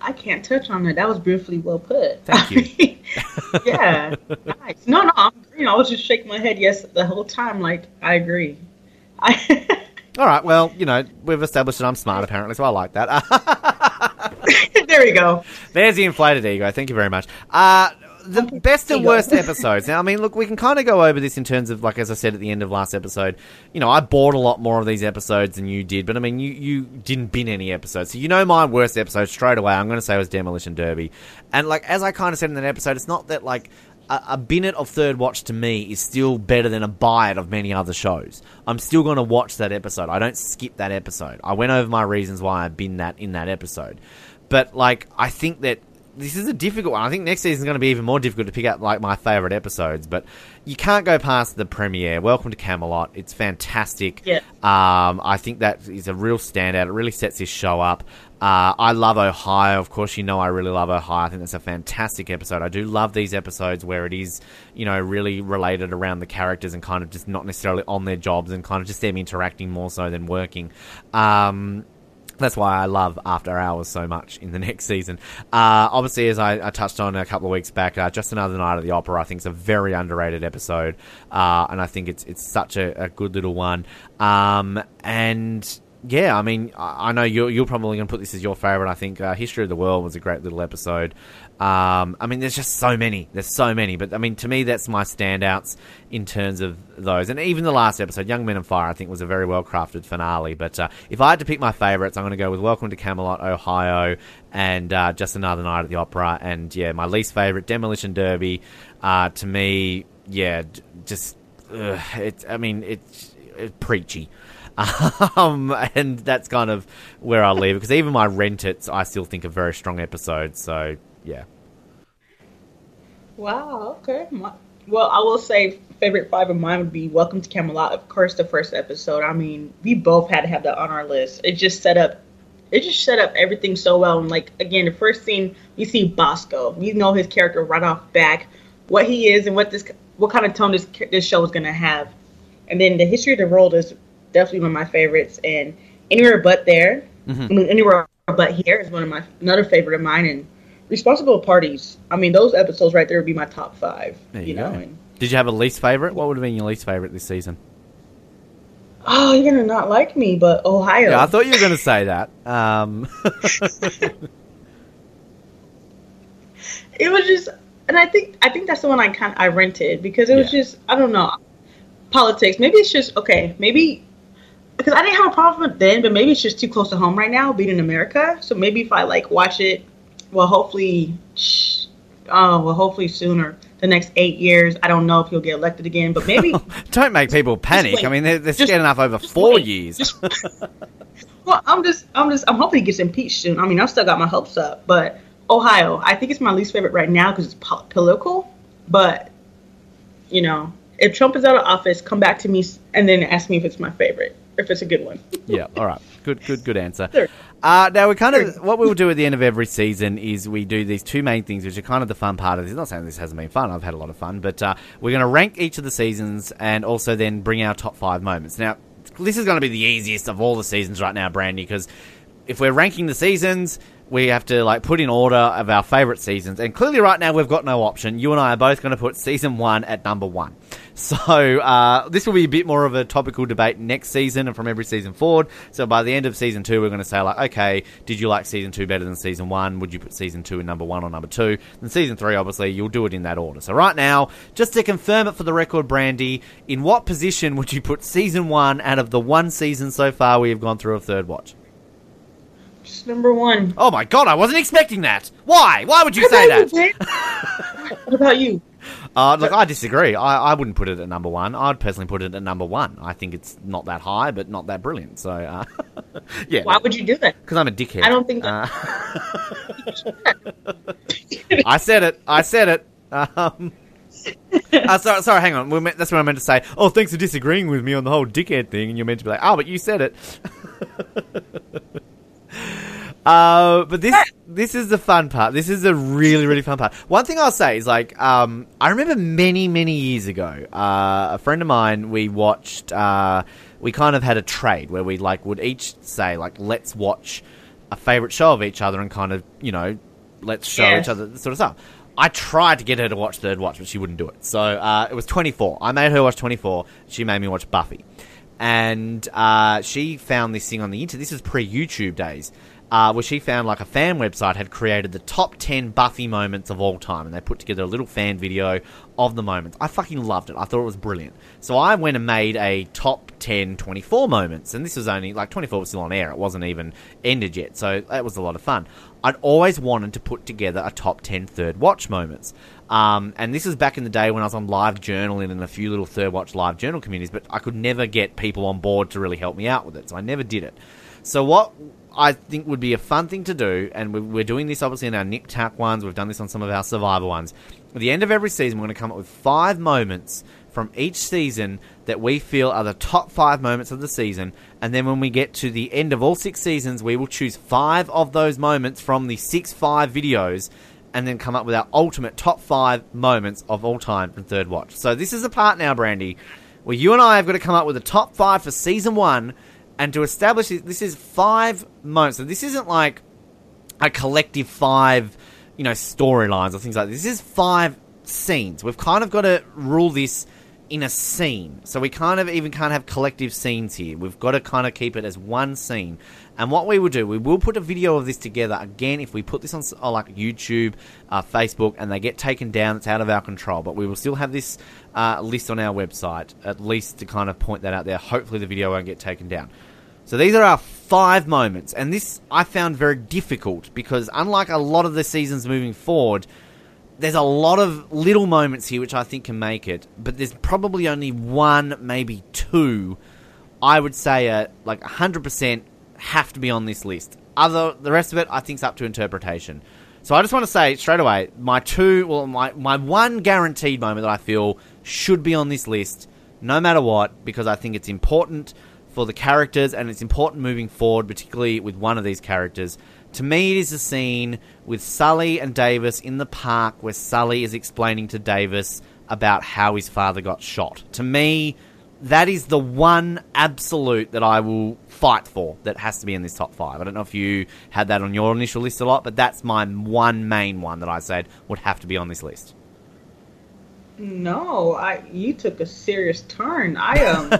I can't touch on that. That was beautifully well put. Thank you. yeah, nice. No, no, I'm, know, I was just shaking my head yes the whole time. Like I agree. I All right. Well, you know, we've established that I'm smart apparently, so I like that. there you go. There's the inflated ego. Thank you very much. Uh, the best and worst episodes. Now, I mean, look, we can kind of go over this in terms of, like, as I said at the end of last episode, you know, I bought a lot more of these episodes than you did, but I mean, you, you didn't bin any episodes. So, you know, my worst episode straight away, I'm going to say was Demolition Derby. And, like, as I kind of said in that episode, it's not that, like, a, a bin of Third Watch to me is still better than a buy it of many other shows. I'm still going to watch that episode. I don't skip that episode. I went over my reasons why I bin that in that episode. But, like, I think that this is a difficult one. I think next season is going to be even more difficult to pick out like my favorite episodes, but you can't go past the premiere. Welcome to Camelot. It's fantastic. Yeah. Um, I think that is a real standout. It really sets this show up. Uh, I love Ohio. Of course, you know I really love Ohio. I think that's a fantastic episode. I do love these episodes where it is, you know, really related around the characters and kind of just not necessarily on their jobs and kind of just them interacting more so than working. Um, that's why I love After Hours so much in the next season. Uh, obviously, as I, I, touched on a couple of weeks back, uh, just another night at the opera. I think is a very underrated episode, uh, and I think it's it's such a, a good little one. Um, and yeah, I mean, I, know you're, you're probably going to put this as your favorite. I think uh, History of the World was a great little episode. Um, I mean, there's just so many. There's so many. But I mean, to me, that's my standouts in terms of those. And even the last episode, Young Men and Fire, I think was a very well crafted finale. But uh, if I had to pick my favorites, I'm going to go with Welcome to Camelot, Ohio, and uh, Just Another Night at the Opera. And yeah, my least favorite, Demolition Derby. Uh, to me, yeah, just ugh, it's. I mean, it's, it's preachy. Um, and that's kind of where I'll leave it because even my rent it's I still think a very strong episode. So yeah. Wow. Okay. My, well, I will say favorite five of mine would be Welcome to Camelot. Of course, the first episode. I mean, we both had to have that on our list. It just set up. It just set up everything so well. And like again, the first scene you see Bosco. You know his character right off back, what he is and what this what kind of tone this this show is gonna have. And then the history of the world is definitely one of my favorites. And anywhere but there, Mhm. I mean anywhere but here is one of my another favorite of mine. And responsible parties. I mean those episodes right there would be my top five. There you, you know. And, Did you have a least favorite? What would have been your least favorite this season? oh, you're gonna not like me, but Ohio. Yeah, I thought you were going to say that. Um, it was just and i think i think that's the one i kind i rented because it was Yeah. just i don't know politics maybe it's just okay maybe because i didn't have a problem with it then but maybe it's just too close to home right now being in america so maybe if i like watch it well hopefully oh well hopefully sooner the next eight years i don't know if he'll get elected again but maybe don't make people panic. I mean, they're, they're Just- scared enough over four wait. years. Just- well i'm just i'm just i'm hoping he gets impeached soon i mean i've still got my hopes up but ohio i think it's my least favorite right now because it's po- political but you know if trump is out of office come back to me and then ask me if it's my favorite if it's a good one yeah, all right. Good, good, good answer. Sure. Uh, now we kind of what we'll do at the end of every season is we do these two main things, which are kind of the fun part of this. Not saying this hasn't been fun; I've had a lot of fun, but uh, we're going to rank each of the seasons and also then bring our top five moments. Now, this is going to be the easiest of all the seasons right now, Brandy, because if we're ranking the seasons, we have to like put in order of our favorite seasons, and clearly right now we've got no option. You and I are both going to put season one at number one. So uh, this will be a bit more of a topical debate next season and from every season forward. So by the end of season two, we're going to say like, okay, did you like season two better than season one? Would you put season two in number one or number two? And season three, obviously, you'll do it in that order. So right now, just to confirm it for the record, Brandy, in what position would you put season one out of the one season so far we have gone through of Third Watch? just number one Oh my god, I wasn't expecting that. Why? Why would you say that? what about you Uh, look, I disagree. I, I wouldn't put it at number one. I'd personally put it at number one. I think it's not that high, but not that brilliant. So, uh, yeah. why would you do that Because I'm a dickhead. I don't think Uh, I said it. I said it. Um, uh, sorry, sorry, hang on. Meant, that's what I meant to say. Oh, thanks for disagreeing with me on the whole dickhead thing. And you're meant to be like, oh, but you said it. Uh, but this this is the fun part. This is a really really fun part. One thing I'll say is like um, I remember many many years ago, uh, a friend of mine we watched. Uh, we kind of had a trade where we like would each say like let's watch a favorite show of each other and kind of you know let's show each other this sort of stuff. I tried to get her to watch Third Watch, but she wouldn't do it. So uh, it was 24. I made her watch 24. She made me watch Buffy. And uh, she found this thing on the internet. This is pre YouTube days. Uh, where she found like a fan website had created the top 10 Buffy moments of all time. And they put together a little fan video of the moments. I fucking loved it. I thought it was brilliant. So I went and made a top 10 24 moments. And this was only like 24 was still on air. It wasn't even ended yet. So that was a lot of fun. I'd always wanted to put together a top 10 third watch moments. Um, and this was back in the day when I was on live journaling and a few little third watch live journal communities, but I could never get people on board to really help me out with it. So I never did it. So what I think would be a fun thing to do, and we- we're doing this obviously in our Nip Tuck ones, we've done this on some of our Survivor ones. At the end of every season, we're going to come up with five moments from each season that we feel are the top five moments of the season. And then when we get to the end of all six seasons, we will choose five of those moments from the six five videos and then come up with our ultimate top five moments of all time from Third Watch. So this is a part now, Brandy, where you and I have got to come up with a top five for season one, and to establish this, this is five moments. So this isn't like a collective five, you know, storylines or things like this. This is five scenes. We've kind of got to rule this in a scene. So we kind of even can't have collective scenes here. We've got to kind of keep it as one scene. And what we will do, we will put a video of this together. Again, if we put this on uh, like YouTube, uh, Facebook, and they get taken down, it's out of our control. But we will still have this uh, list on our website, at least to kind of point that out there. Hopefully the video won't get taken down. So these are our five moments, and this I found very difficult because unlike a lot of the seasons moving forward, there's a lot of little moments here which I think can make it, but there's probably only one, maybe two, I would say are like 100% have to be on this list. Other the rest of it I think's up to interpretation. So I just want to say straight away, my two, well, my my one guaranteed moment that I feel should be on this list, no matter what, because I think it's important for the characters and it's important moving forward, particularly with one of these characters. To me, it is a scene with Sully and Davis in the park where Sully is explaining to Davis about how his father got shot. To me, that is the one absolute that I will fight for that has to be in this top five. I don't know if you had that on your initial list a lot, but that's my one main one that I said would have to be on this list. No, I you took a serious turn. I um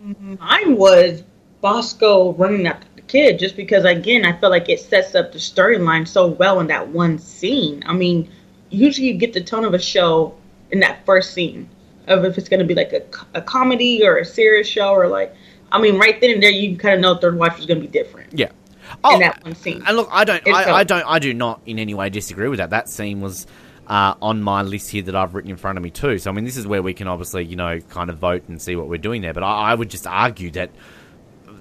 mine was Bosco running after the kid just because again I feel like it sets up the storyline so well in that one scene. I mean, usually you get the tone of a show in that first scene of if it's going to be like a, a comedy or a serious show or like I mean right then and there you kind of know Third Watch is going to be different Yeah. Oh, in that one scene. And look, I don't, I, I don't, I do not in any way disagree with that. That scene was uh, on my list here that I've written in front of me too. So I mean, this is where we can obviously, you know, kind of vote and see what we're doing there. But I, I would just argue that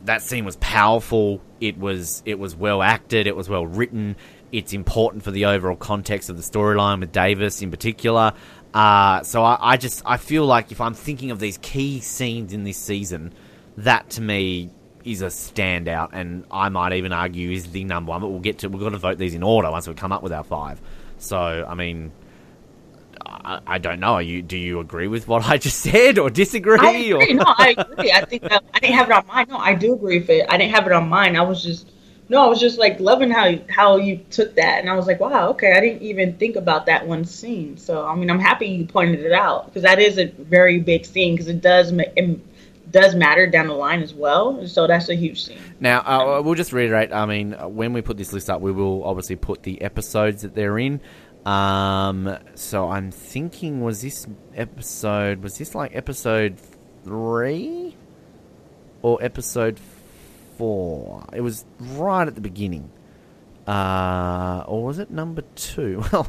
that scene was powerful. It was, it was well acted. It was well written. It's important for the overall context of the storyline with Davis in particular. Uh, so I, I just, I feel like if I'm thinking of these key scenes in this season, that to me is a standout, and I might even argue is the number one. But we'll get to we've got to vote these in order once we come up with our five. So I mean, I, I don't know. Are you do you agree with what I just said or disagree? I agree. Or No, I agree. I think that I didn't have it on mine. No, I do agree with it. I didn't have it on mine. I was just no, I was just like loving how how you took that, and I was like, wow, okay, I didn't even think about that one scene. So I mean, I'm happy you pointed it out because that is a very big scene because it does it does matter down the line as well. So that's a huge scene. Now, uh, we'll just reiterate. I mean, when we put this list up, we will obviously put the episodes that they're in. Um, so I'm thinking, was this episode? Was this like episode three or episode four? It was right at the beginning. Uh, or was it number two? Well,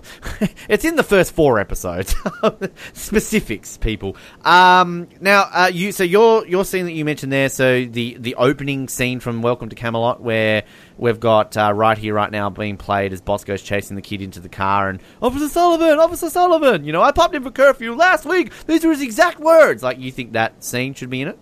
it's in the first four episodes. Specifics, people. Um, now, uh, you so your your scene that you mentioned there. So the the opening scene from Welcome to Camelot, where we've got uh, right here, right now, being played as Bosco's chasing the kid into the car, and Officer Sullivan, Officer Sullivan. You know, I popped in for curfew last week. These were his exact words. Like, you think that scene should be in it?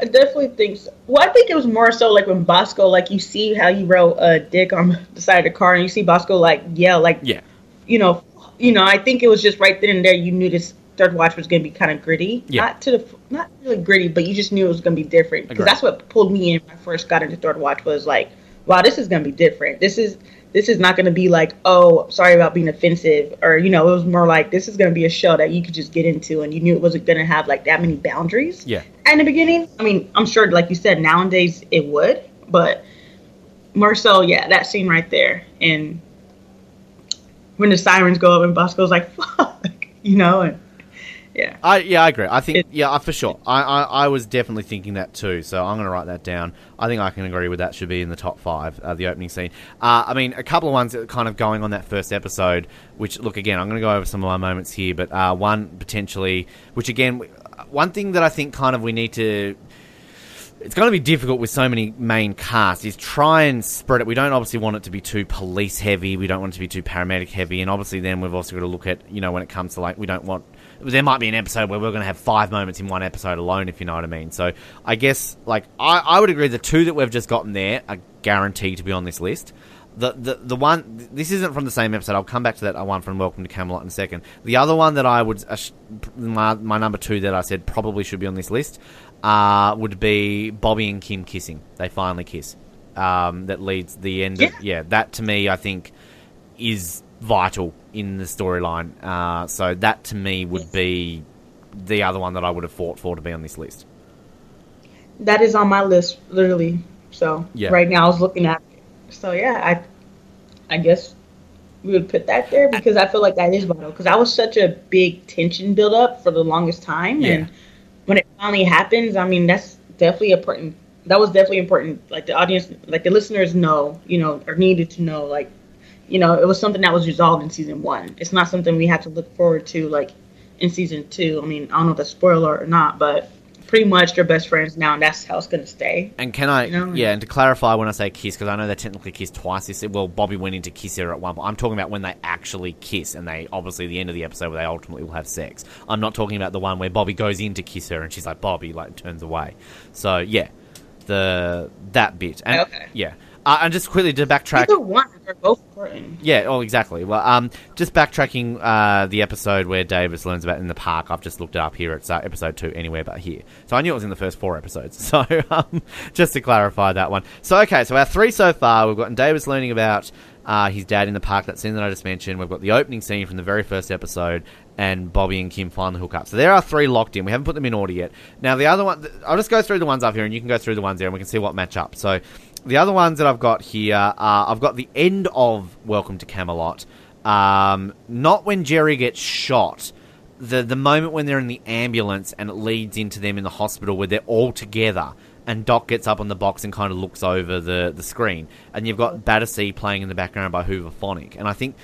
I definitely think so. Well, I think it was more so like when Bosco, like you see how he wrote a dick on the side of the car, and you see Bosco like yell, like Yeah. you know, you know. I think it was just right then and there. You knew this Third Watch was going to be kind of gritty. Yeah. Not to the not really gritty, but you just knew it was going to be different because that's what pulled me in when I first got into Third Watch was like, wow, this is going to be different. This is this is not going to be like, oh, sorry about being offensive, or you know, it was more like this is going to be a show that you could just get into, and you knew it wasn't going to have like that many boundaries. Yeah. In the beginning, I mean, I'm sure, like you said, nowadays it would, but more so, yeah, that scene right there, and when the sirens go up and Bosco's like, fuck, you know, and yeah. I yeah, I agree. I think yeah, for sure. I, I I was definitely thinking that too. So I'm going to write that down. I think I can agree with that. Should be in the top five. Uh, the opening scene. Uh, I mean, a couple of ones that are kind of going on that first episode. Which look again, I'm going to go over some of my moments here, but uh, one potentially, which again, one thing that I think kind of we need to it's going to be difficult with so many main casts is try and spread it. We don't obviously want it to be too police heavy. We don't want it to be too paramedic heavy. And obviously, then we've also got to look at you know when it comes to like we don't want there might be an episode where we're going to have five moments in one episode alone, if you know what I mean. So I guess like I, I would agree the two that we've just gotten there are guaranteed to be on this list. The, the the one this isn't from the same episode. I'll come back to that one from Welcome to Camelot in a second. The other one that I would uh, my, my number two that I said probably should be on this list uh, would be Bobby and Kim kissing. They finally kiss. Um, that leads the end. Of, yeah, that to me I think is vital in the storyline. Uh, so that to me would be the other one that I would have fought for to be on this list. That is on my list, literally. So Yeah. right now I was looking at it. So yeah, I I guess we would put that there because I feel like that is vital because that was such a big tension build up for the longest time Yeah. and when it finally happens, I mean that's definitely important. That was definitely important. Like the audience, like the listeners know, you know, or needed to know, like, you know, it was something that was resolved in season one. It's not something we have to look forward to, like, in season two. I mean, I don't know if that's spoiler or not, but pretty much they're best friends now, and that's how it's gonna stay. And can I, You know? yeah, and to clarify when I say kiss, because I know they technically kissed twice. This, well, Bobby went into kiss her at one point. I'm talking about when they actually kiss, and they obviously the end of the episode where they ultimately will have sex. I'm not talking about the one where Bobby goes in to kiss her and she's like Bobby, like turns away. So yeah, the that bit, and Okay. yeah, uh, and just quickly to backtrack. Either one, they're both important. Yeah, oh, exactly. Well, um, just backtracking uh, the episode where Davis learns about in the park. I've just looked it up here. It's uh, episode two, anywhere but here. So I knew it was in the first four episodes. So um, just to clarify that one. So okay, so our three so far, we've got Davis learning about uh, his dad in the park. That scene that I just mentioned. We've got the opening scene from the very first episode, and Bobby and Kim finally hook up. So there are three locked in. We haven't put them in order yet. Now the other one, I'll just go through the ones up here, and you can go through the ones there, and we can see what match up. So the other ones that I've got here, uh, I've got the end of Welcome to Camelot. Um, not when Jerry gets shot. The the moment when they're in the ambulance and it leads into them in the hospital where they're all together and Doc gets up on the box and kind of looks over the, the screen and you've got Battersea playing in the background by Hooverphonic and I think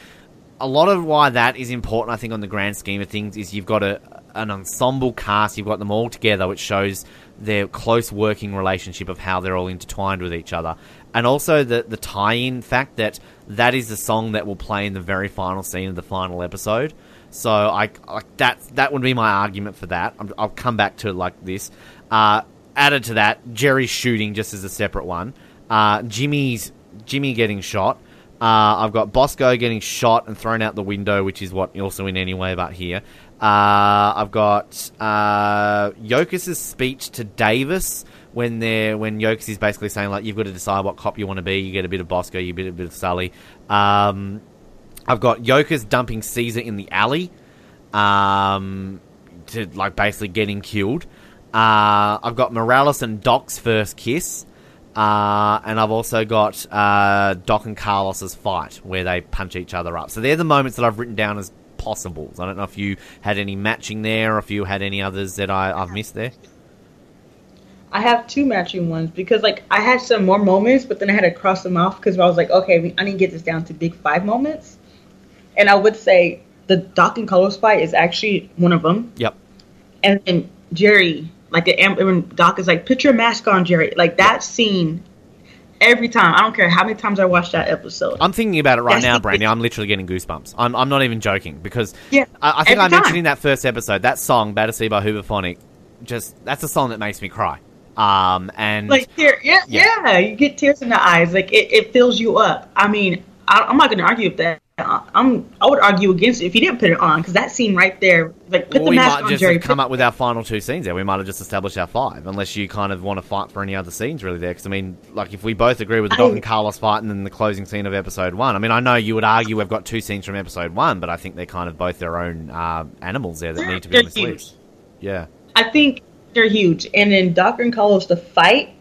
a lot of why that is important, I think, on the grand scheme of things, is you've got a an ensemble cast, you've got them all together, which shows their close working relationship of how they're all intertwined with each other, and also the the tie-in fact that that is the song that will play in the very final scene of the final episode. So I like that. That would be my argument for that. I'm, I'll come back to it like this. Uh, added to that, Jerry's shooting just as a separate one. Uh, Jimmy's Jimmy getting shot. Uh, I've got Bosco getting shot and thrown out the window, which is what also in anywhere but here. Uh, I've got uh, Yokas's speech to Davis when they're when Yokas is basically saying like you've got to decide what cop you want to be. You get a bit of Bosco, you get a bit of Sully. Um, I've got Yokas dumping Caesar in the alley, um, to like basically getting killed. Uh, I've got Morales and Doc's first kiss. Uh, and I've also got uh, Doc and Carlos's fight where they punch each other up. So they're the moments that I've written down as possibles. I don't know if you had any matching there, or if you had any others that I, I've missed there. I have two matching ones because like I had some more moments, but then I had to cross them off because I was like, okay, we, I need to get this down to big five moments. And I would say the Doc and Carlos fight is actually one of them. Yep. And then Jerry, like the when Doc is like, put your mask on, Jerry. Like that scene, every time. I don't care how many times I watch that episode. I'm thinking about it right That's now, Brandy. I'm literally getting goosebumps. I'm, I'm not even joking because Yeah, I, I think I mentioned time. in that first episode that song "Battersea" by Hooverphonic. Just that's a song that makes me cry. Um, and like tear, yeah, Yeah. yeah, you get tears in the eyes. Like it, it fills you up. I mean, I, I'm not going to argue with that. I'm I would argue against it if you didn't put it on because that scene right there, like put Well, the we mask might on just Jerry. come up with our final two scenes there. We might have just established our five, unless you kind of want to fight for any other scenes really there. Because I mean, like if we both agree with the Doc and Carlos fight and then the closing scene of episode one. I mean, I know you would argue we've got two scenes from episode one, but I think they're kind of both their own uh, animals there that need to be on this huge. list. Yeah. I think they're huge. And then Doc and Carlos the fight,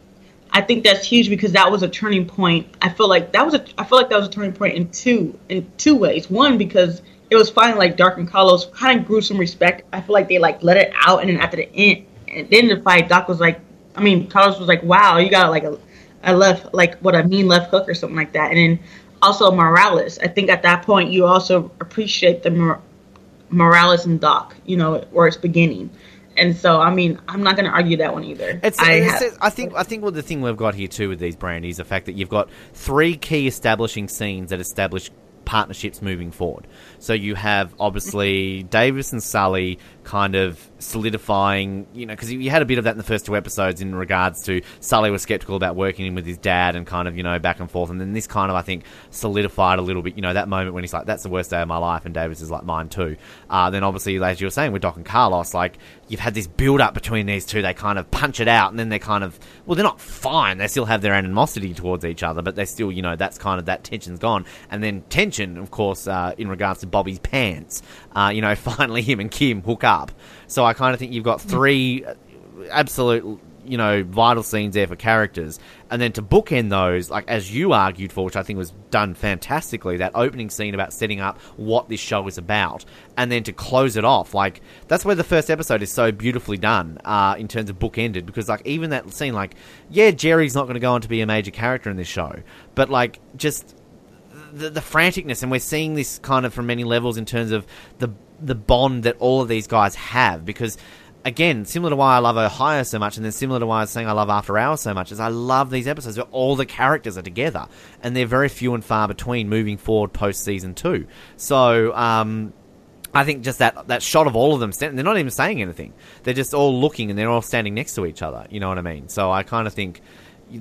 I think that's huge because that was a turning point. I feel like that was a I feel like that was a turning point in two in two ways. One because it was finally like Doc and Carlos kind of grew some respect. I feel like they like let it out, and then after the end, and then the fight, Doc was like, I mean, Carlos was like, "Wow, you got like a, a left like what a mean left hook or something like that." And then also Morales. I think at that point you also appreciate the Mor- Morales and Doc, you know, where it's beginning. And so, I mean, I'm not going to argue that one either. It's, I, it's- have- I think I think what the thing we've got here too with these brandies is the fact that you've got three key establishing scenes that establish partnerships moving forward. So you have obviously Davis and Sully kind of solidifying, you know, because you had a bit of that in the first two episodes in regards to Sully was skeptical about working in with his dad and kind of, you know, back and forth. And then this kind of, I think, solidified a little bit, you know, that moment when he's like, that's the worst day of my life. And Davis is like, mine too. Uh, then obviously, as you were saying with Doc and Carlos, like, you've had this build up between these two. They kind of punch it out and then they're kind of, well, they're not fine. They still have their animosity towards each other, but they still, you know, that's kind of, that tension's gone. And then tension, of course, uh, in regards to Bobby's pants, uh, you know, finally him and Kim hook up. So I kind of think you've got three uh, absolute, you know, vital scenes there for characters. And then to bookend those, like as you argued for, which I think was done fantastically, that opening scene about setting up what this show is about, and then to close it off, like that's where the first episode is so beautifully done uh, in terms of bookended. Because like even that scene, like yeah, Jerry's not going to go on to be a major character in this show, but like just the, the franticness, and we're seeing this kind of from many levels in terms of the the bond that all of these guys have. Because again, similar to why I love Ohio so much, and then similar to why I was saying I love After Hours so much, is I love these episodes where all the characters are together, and they're very few and far between moving forward post season two. So. um I think just that that shot of all of them standing, they're not even saying anything. They're just all looking and they're all standing next to each other. You know what I mean? So I kind of think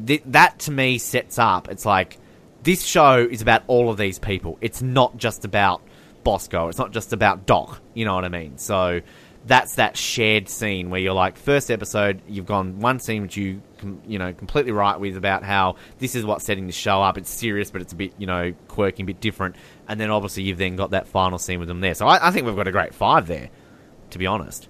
th- that to me sets up. It's like this show is about all of these people. It's not just about Bosco. It's not just about Doc. You know what I mean? So that's that shared scene where you're like, first episode, you've gone one scene which you, you know, completely right with about how this is what's setting the show up. It's serious, but it's a bit, you know, quirky, a bit different. And then obviously you've then got that final scene with them there. So I, I think we've got a great five there, to be honest.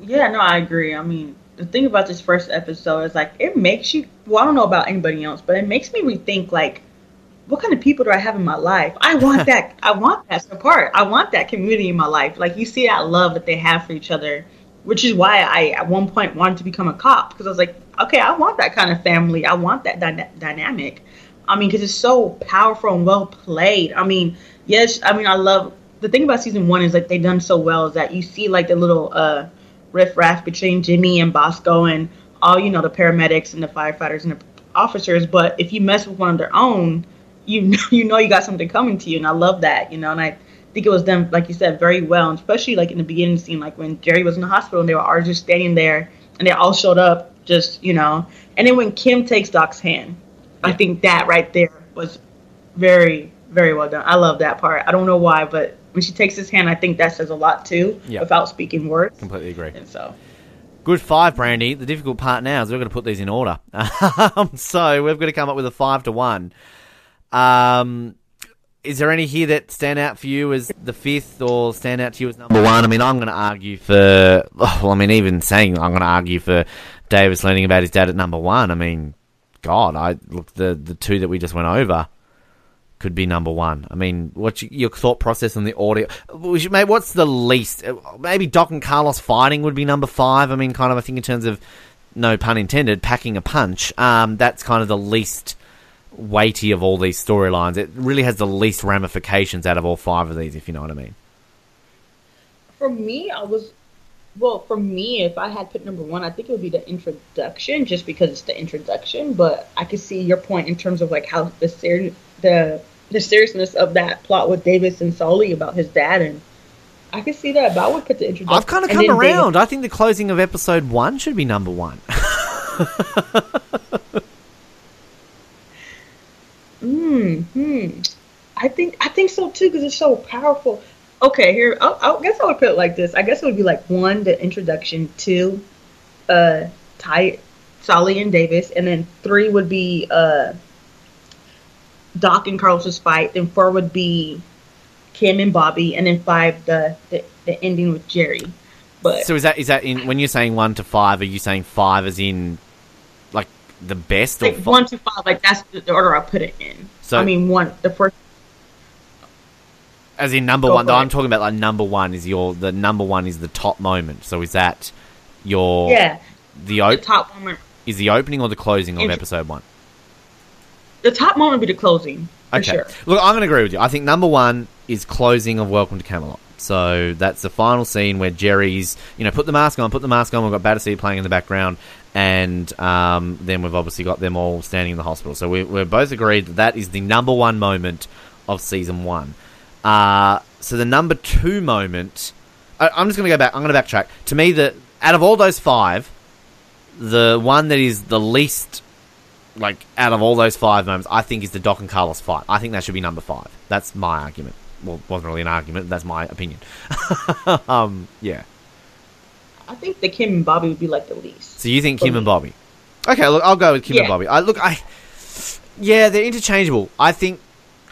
Yeah, no, I agree. I mean, the thing about this first episode is like it makes you. Well, I don't know about anybody else, but it makes me rethink like, what kind of people do I have in my life? I want that. I want that support. I want that community in my life. Like you see that love that they have for each other, which is why I at one point wanted to become a cop because I was like, okay, I want that kind of family. I want that dyna- dynamic. I mean, because it's so powerful and well played. I mean, yes, I mean, I love the thing about season one is like they done so well is that you see like the little uh riff raff between Jimmy and Bosco and all you know the paramedics and the firefighters and the officers. But if you mess with one of their own, you know, you know you got something coming to you, and I love that, you know. And I think it was done like you said very well, and especially like in the beginning scene, like when Jerry was in the hospital and they were all just standing there and they all showed up, just you know. And then when Kim takes Doc's hand, I think that right there was very very well done. I love that part. I don't know why, but when she takes his hand, I think that says a lot too, Yeah. without speaking words. Completely agree. And so, Good five, Brandy. The difficult part now is we've got to put these in order. Um, so we've got to come up with a five to one. Um, is there any here that stand out for you as the fifth or stand out to you as number one? I mean, I'm going to argue for, well, I mean, even saying I'm going to argue for Davis learning about his dad at number one. I mean, God, I look, the, the two that we just went over could be number one. I mean, what's your, thought process on the audio? Maybe what's the least? uh, Maybe Doc and Carlos fighting would be number five. I mean, kind of, I think in terms of, no pun intended, packing a punch. Um, that's kind of the least weighty of all these storylines. It really has the least ramifications out of all five of these, if you know what I mean. for me, I was well. For me, if I had put number one, I think it would be the introduction, just because it's the introduction. But I could see your point in terms of like how the ser- the the seriousness of that plot with Davis and Sully about his dad, and I could see that. But I would put the introduction. I've kind of come then Davis- around. I think the closing of episode one should be number one. Hmm. Hmm. I think I think so too because it's so powerful. Okay, here I, I guess I would put it like this. I guess it would be like one, the introduction, two, uh, Ty, Sully and Davis, and then three would be uh, Doc and Carlos's fight. Then four would be Kim and Bobby, and then five the the, the ending with Jerry. But So is that is that in when you're saying one to five? Are you saying five as in like the best or like one to five, like that's the order I put it in. So- I mean, one the first. as in number Go one? though. I'm talking about like number one is your the number one is the top moment. So is that your Yeah, the the top moment. is the opening or the closing of episode one? The top moment would be the closing for Okay. sure. Look, I'm going to agree with you. I think number one is closing of Welcome to Camelot. So that's the final scene where Jerry's, you know, put the mask on, put the mask on. We've got Battersea playing in the background, and um, then we've obviously got them all standing in the hospital. So we, we're both agreed that that is the number one moment of season one. Uh, so the number two moment, I, I'm just going to go back. I'm going to backtrack. To me, the out of all those five, the one that is the least like out of all those five moments, I think is the Doc and Carlos fight. I think that should be number five. That's my argument. Well, it wasn't really an argument. That's my opinion. um, yeah. I think the Kim and Bobby would be like the least. So you think Kim For and. Bobby? Okay, look, I'll go with Kim and Bobby. I look, I yeah, they're interchangeable. I think,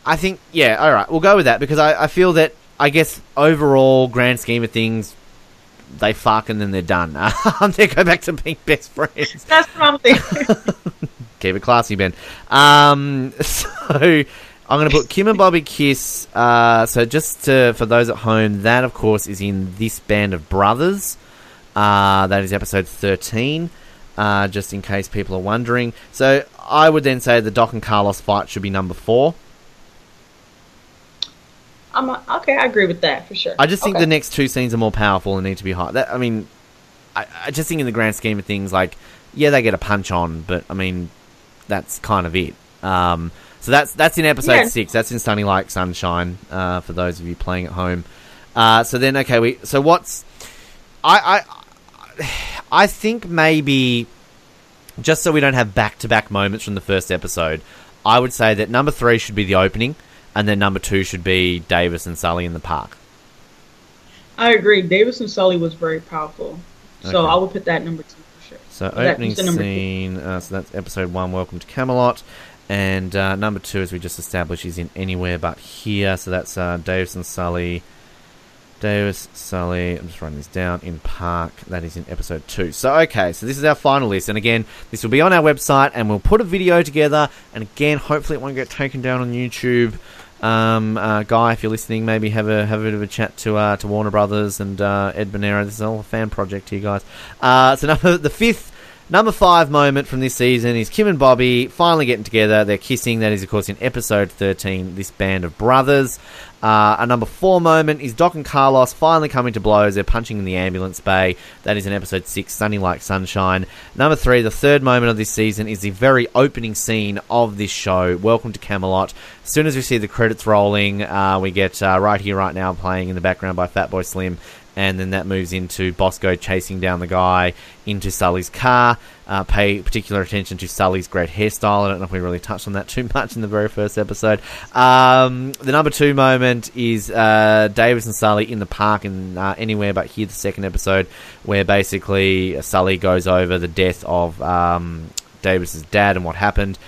I think, yeah, all right, we'll go with that because I, I feel that I guess overall grand scheme of things, they fuck and then they're done. they go back to being best friends. That's what I'm thinking. Keep it classy, Ben. Um, so I'm going to put Kim and Bobby kiss. Uh, so just to, for those at home, that of course is in this band of brothers. Uh, that is episode 13. Uh, just in case people are wondering. So I would then say the Doc and Carlos fight should be number four. I'm a, okay. I agree with that for sure. I just think Okay. the next two scenes are more powerful and need to be high. That I mean, I, I just think in the grand scheme of things, like yeah, they get a punch on, but I mean, that's kind of it. Um, so that's that's in episode Yeah. six. That's in Sunny Like Sunshine. Uh, for those of you playing at home. Uh, so then, okay, we so what's I I I think maybe just so we don't have back to back moments from the first episode, I would say that number three should be the opening, and then number two should be Davis and Sully in the park. I agree. Davis and Sully was very powerful, so Okay. I would put that number two. So opening you said number two. scene. Uh, so that's episode one. Welcome to Camelot. And uh, number two, as we just established, is in anywhere but here. So that's uh, Davis and Sully. Davis, Sully. I'm just writing this down in Park. That is in episode two. So okay, so this is our final list, and again, this will be on our website, and we'll put a video together. And again, hopefully, it won't get taken down on YouTube. Um, uh, Guy, if you're listening, maybe have a have a bit of a chat to uh, to Warner Brothers and uh, Ed Bernero. This is all a fan project here, guys. Uh, so number the fifth. Number five moment from this season is Kim and Bobby finally getting together. They're kissing. That is, of course, in episode 13, this band of brothers. Uh, a number four moment is Doc and Carlos finally coming to blows. They're punching in the ambulance bay. That is in episode six, Sunny Like Sunshine. Number three, the third moment of this season is the very opening scene of this show, Welcome to Camelot. As soon as we see the credits rolling, uh, we get uh, right here, right now, playing in the background by Fatboy Slim and then that moves into Bosco chasing down the guy into Sully's car. Uh, pay particular attention to Sully's great hairstyle. I don't know if we really touched on that too much in the very first episode. Um, the number two moment is uh, Davis and Sully in the park and uh, anywhere but here, the second episode, where basically Sully goes over the death of um, Davis's dad and what happened.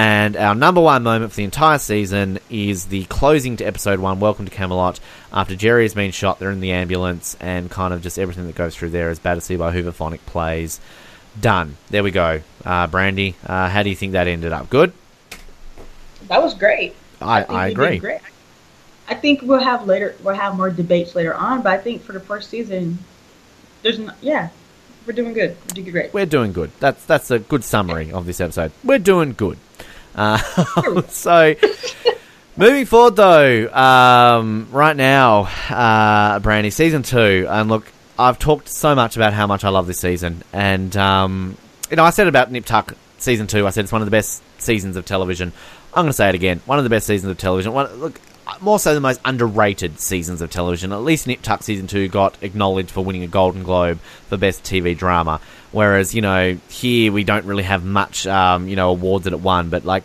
And our number one moment for the entire season is the closing to episode one, Welcome to Camelot. After Jerry has been shot, they're in the ambulance, and kind of just everything that goes through there as Battersea by Hooverphonic plays. Done. There we go. Uh, Brandy, uh, how do you think that ended up? Good? That was great. I, think I agree. Great. I think we'll have later. We'll have more debates later on, but I think for the first season, there's. Yeah, we're doing good. We're doing great. We're doing good. That's that's a good summary of this episode. We're doing good. Uh, so, moving forward though, um, right now, uh, Brandy, season two, and look, I've talked so much about how much I love this season, and um, you know, I said about Nip Tuck season two, I said it's one of the best seasons of television. I'm going to say it again, one of the best seasons of television. One, look, more so the most underrated seasons of television. At least Nip Tuck season two got acknowledged for winning a Golden Globe for best TV drama. Whereas you know here we don't really have much um, you know awards that it won, but like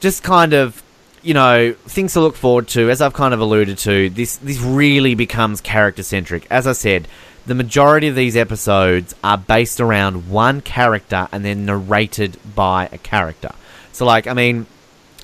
just kind of you know, things to look forward to. As I've kind of alluded to, this this really becomes character centric. As I said, the majority of these episodes are based around one character and then narrated by a character. So, like, I mean,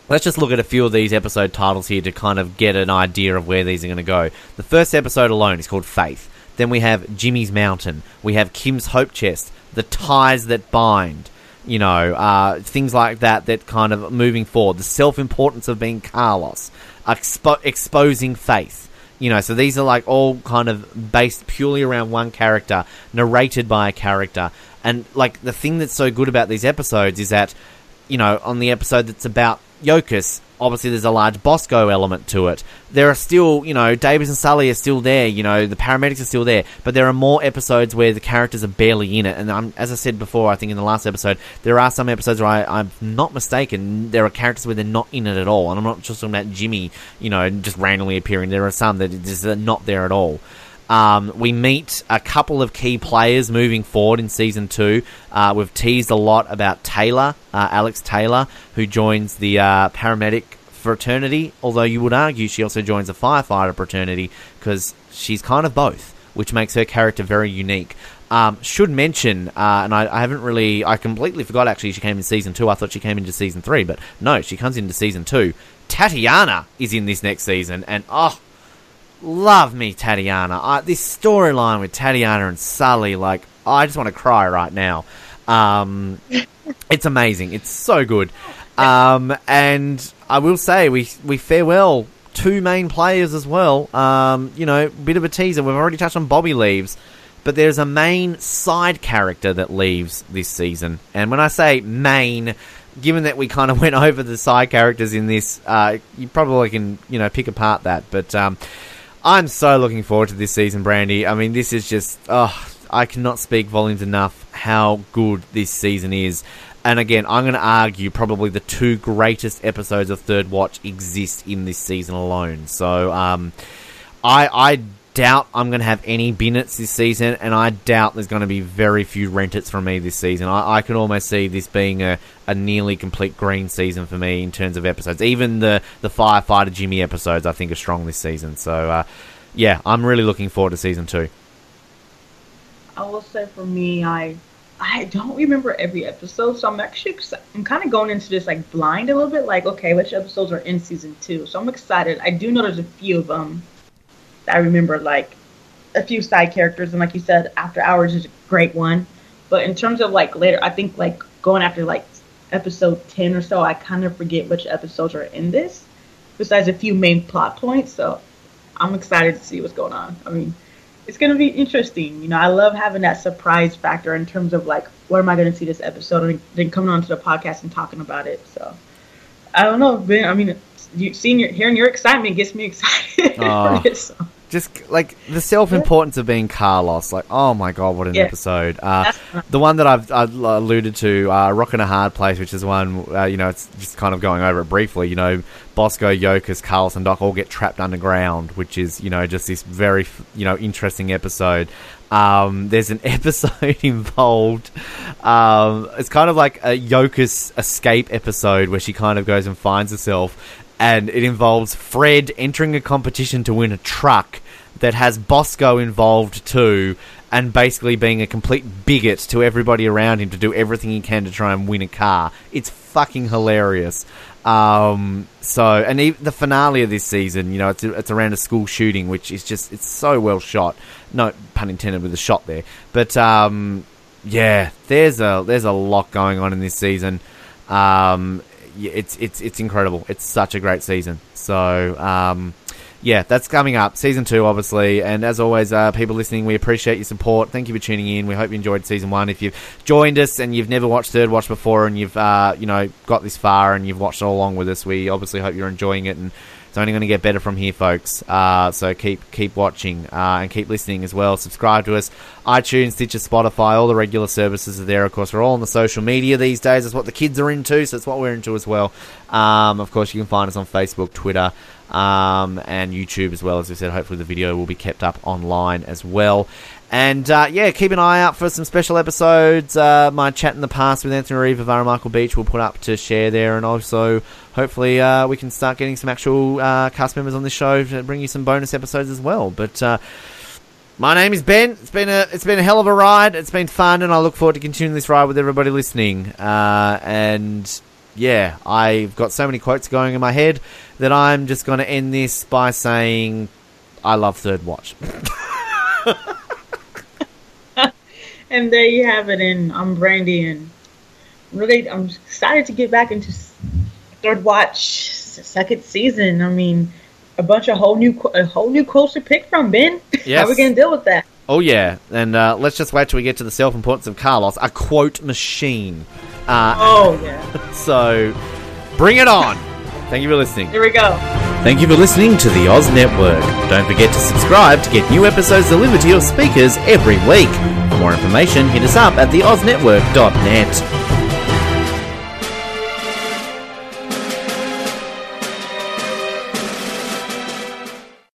let's just look at a few of these episode titles here to kind of get an idea of where these are going to go. The first episode alone is called Faith. Then we have Jimmy's Mountain. We have Kim's Hope Chest. The Ties That Bind. You know, uh, things like that that kind of moving forward. The self importance of being Carlos. Expo- exposing faith. You know, so these are like all kind of based purely around one character, narrated by a character. And like the thing that's so good about these episodes is that, you know, on the episode that's about Yokas, obviously there's a large Bosco element to it. There are still, you know, Davis and Sully are still there, you know, the paramedics are still there, but there are more episodes where the characters are barely in it. And I'm, as I said before, I think in the last episode, there are some episodes where I, I'm not mistaken, there are characters where they're not in it at all. And I'm not just talking about Jimmy, you know, just randomly appearing. There are some that are just not there at all. Um, we meet a couple of key players moving forward in season two. Uh, we've teased a lot about Taylor, uh, Alex Taylor, who joins the uh, paramedic fraternity. Although you would argue she also joins the firefighter fraternity because she's kind of both, which makes her character very unique. Um, should mention, uh, and I, I, haven't really, I completely forgot actually she came in season two. I thought she came into season three, but no, she comes into season two. Tatiana is in this next season, and oh, love me Tatiana. I, this storyline with Tatiana and Sully, like, I just want to cry right now. Um, it's amazing. It's so good. Um, and I will say, we, we farewell two main players as well. Um, you know, bit of a teaser. We've already touched on Bobby leaves, but there's a main side character that leaves this season. And when I say main, given that we kind of went over the side characters in this, uh, you probably can, you know, pick apart that. But, um, I'm so looking forward to this season, Brandy. I mean, this is just, oh, I cannot speak volumes enough how good this season is. And again, I'm going to argue probably the two greatest episodes of Third Watch exist in this season alone. So, um, I, I doubt I'm going to have any Binnets this season, and I doubt there's going to be very few Rentits from me this season. I, I can almost see this being a, a nearly complete green season for me in terms of episodes. Even the, the Firefighter Jimmy episodes, I think, are strong this season. So, uh, yeah, I'm really looking forward to season two. I will say for me, I I don't remember every episode, so I'm actually I'm kind of going into this like blind a little bit. Like, okay, which episodes are in season two? So I'm excited. I do know there's a few of them I remember like a few side characters, and like you said, After Hours is a great one. But in terms of like later, I think like going after like episode ten or so, I kind of forget which episodes are in this. Besides a few main plot points, so I'm excited to see what's going on. I mean, it's gonna be interesting. You know, I love having that surprise factor in terms of like, where am I gonna see this episode, and then coming onto the podcast and talking about it. So I don't know, Ben. I mean, you seeing your hearing your excitement gets me excited. Oh. Just like the self importance of being Carlos, like oh my god, what an yeah. episode! Uh, the one that I've, I've alluded to, uh, "Rock in a Hard Place," which is one uh, you know, it's just kind of going over it briefly. You know, Bosco, Yokas, Carlos, and Doc all get trapped underground, which is you know just this very you know interesting episode. Um, there's an episode involved. Um, it's kind of like a Yokas escape episode where she kind of goes and finds herself, and it involves Fred entering a competition to win a truck that has Bosco involved too, and basically being a complete bigot to everybody around him to do everything he can to try and win a car. It's fucking hilarious. Um, so, and the finale of this season, you know, it's it's around a school shooting, which is just it's so well shot. No pun intended with the shot there, but um, yeah, there's a there's a lot going on in this season. Um, it's it's it's incredible. It's such a great season. So um, yeah, that's coming up. Season two, obviously. And as always, uh, people listening, we appreciate your support. Thank you for tuning in. We hope you enjoyed season one. If you've joined us and you've never watched Third Watch before and you've uh, you know got this far and you've watched all along with us, we obviously hope you're enjoying it and it's only going to get better from here, folks. Uh, so keep keep watching uh, and keep listening as well. Subscribe to us, iTunes, Stitcher, Spotify, all the regular services are there. Of course, we're all on the social media these days. That's what the kids are into, so it's what we're into as well. Um, of course, you can find us on Facebook, Twitter. Um, and YouTube as well. As I said, hopefully the video will be kept up online as well. And uh, yeah, keep an eye out for some special episodes. Uh, my chat in the past with Anthony Ruivivar Michael Beach will put up to share there, and also hopefully uh, we can start getting some actual uh, cast members on this show to bring you some bonus episodes as well. But uh, my name is Ben. It's been a it's been a hell of a ride. It's been fun, and I look forward to continuing this ride with everybody listening. Uh, and yeah, I've got so many quotes going in my head that I'm just going to end this by saying, "I love Third Watch." and there you have it. And I'm Brandy, and really, I'm excited to get back into Third Watch second season. I mean, a bunch of whole new a whole new quotes to pick from. Ben, Yes. how are we gonna deal with that? Oh yeah, and uh, let's just wait till we get to the self-importance of Carlos, a quote machine. Uh, Oh yeah, so bring it on. Thank you for listening. here we go. Thank you for listening to the Oz Network. Don't forget to subscribe to get new episodes delivered to your speakers every week. For more information, hit us up at theoznetwork.net.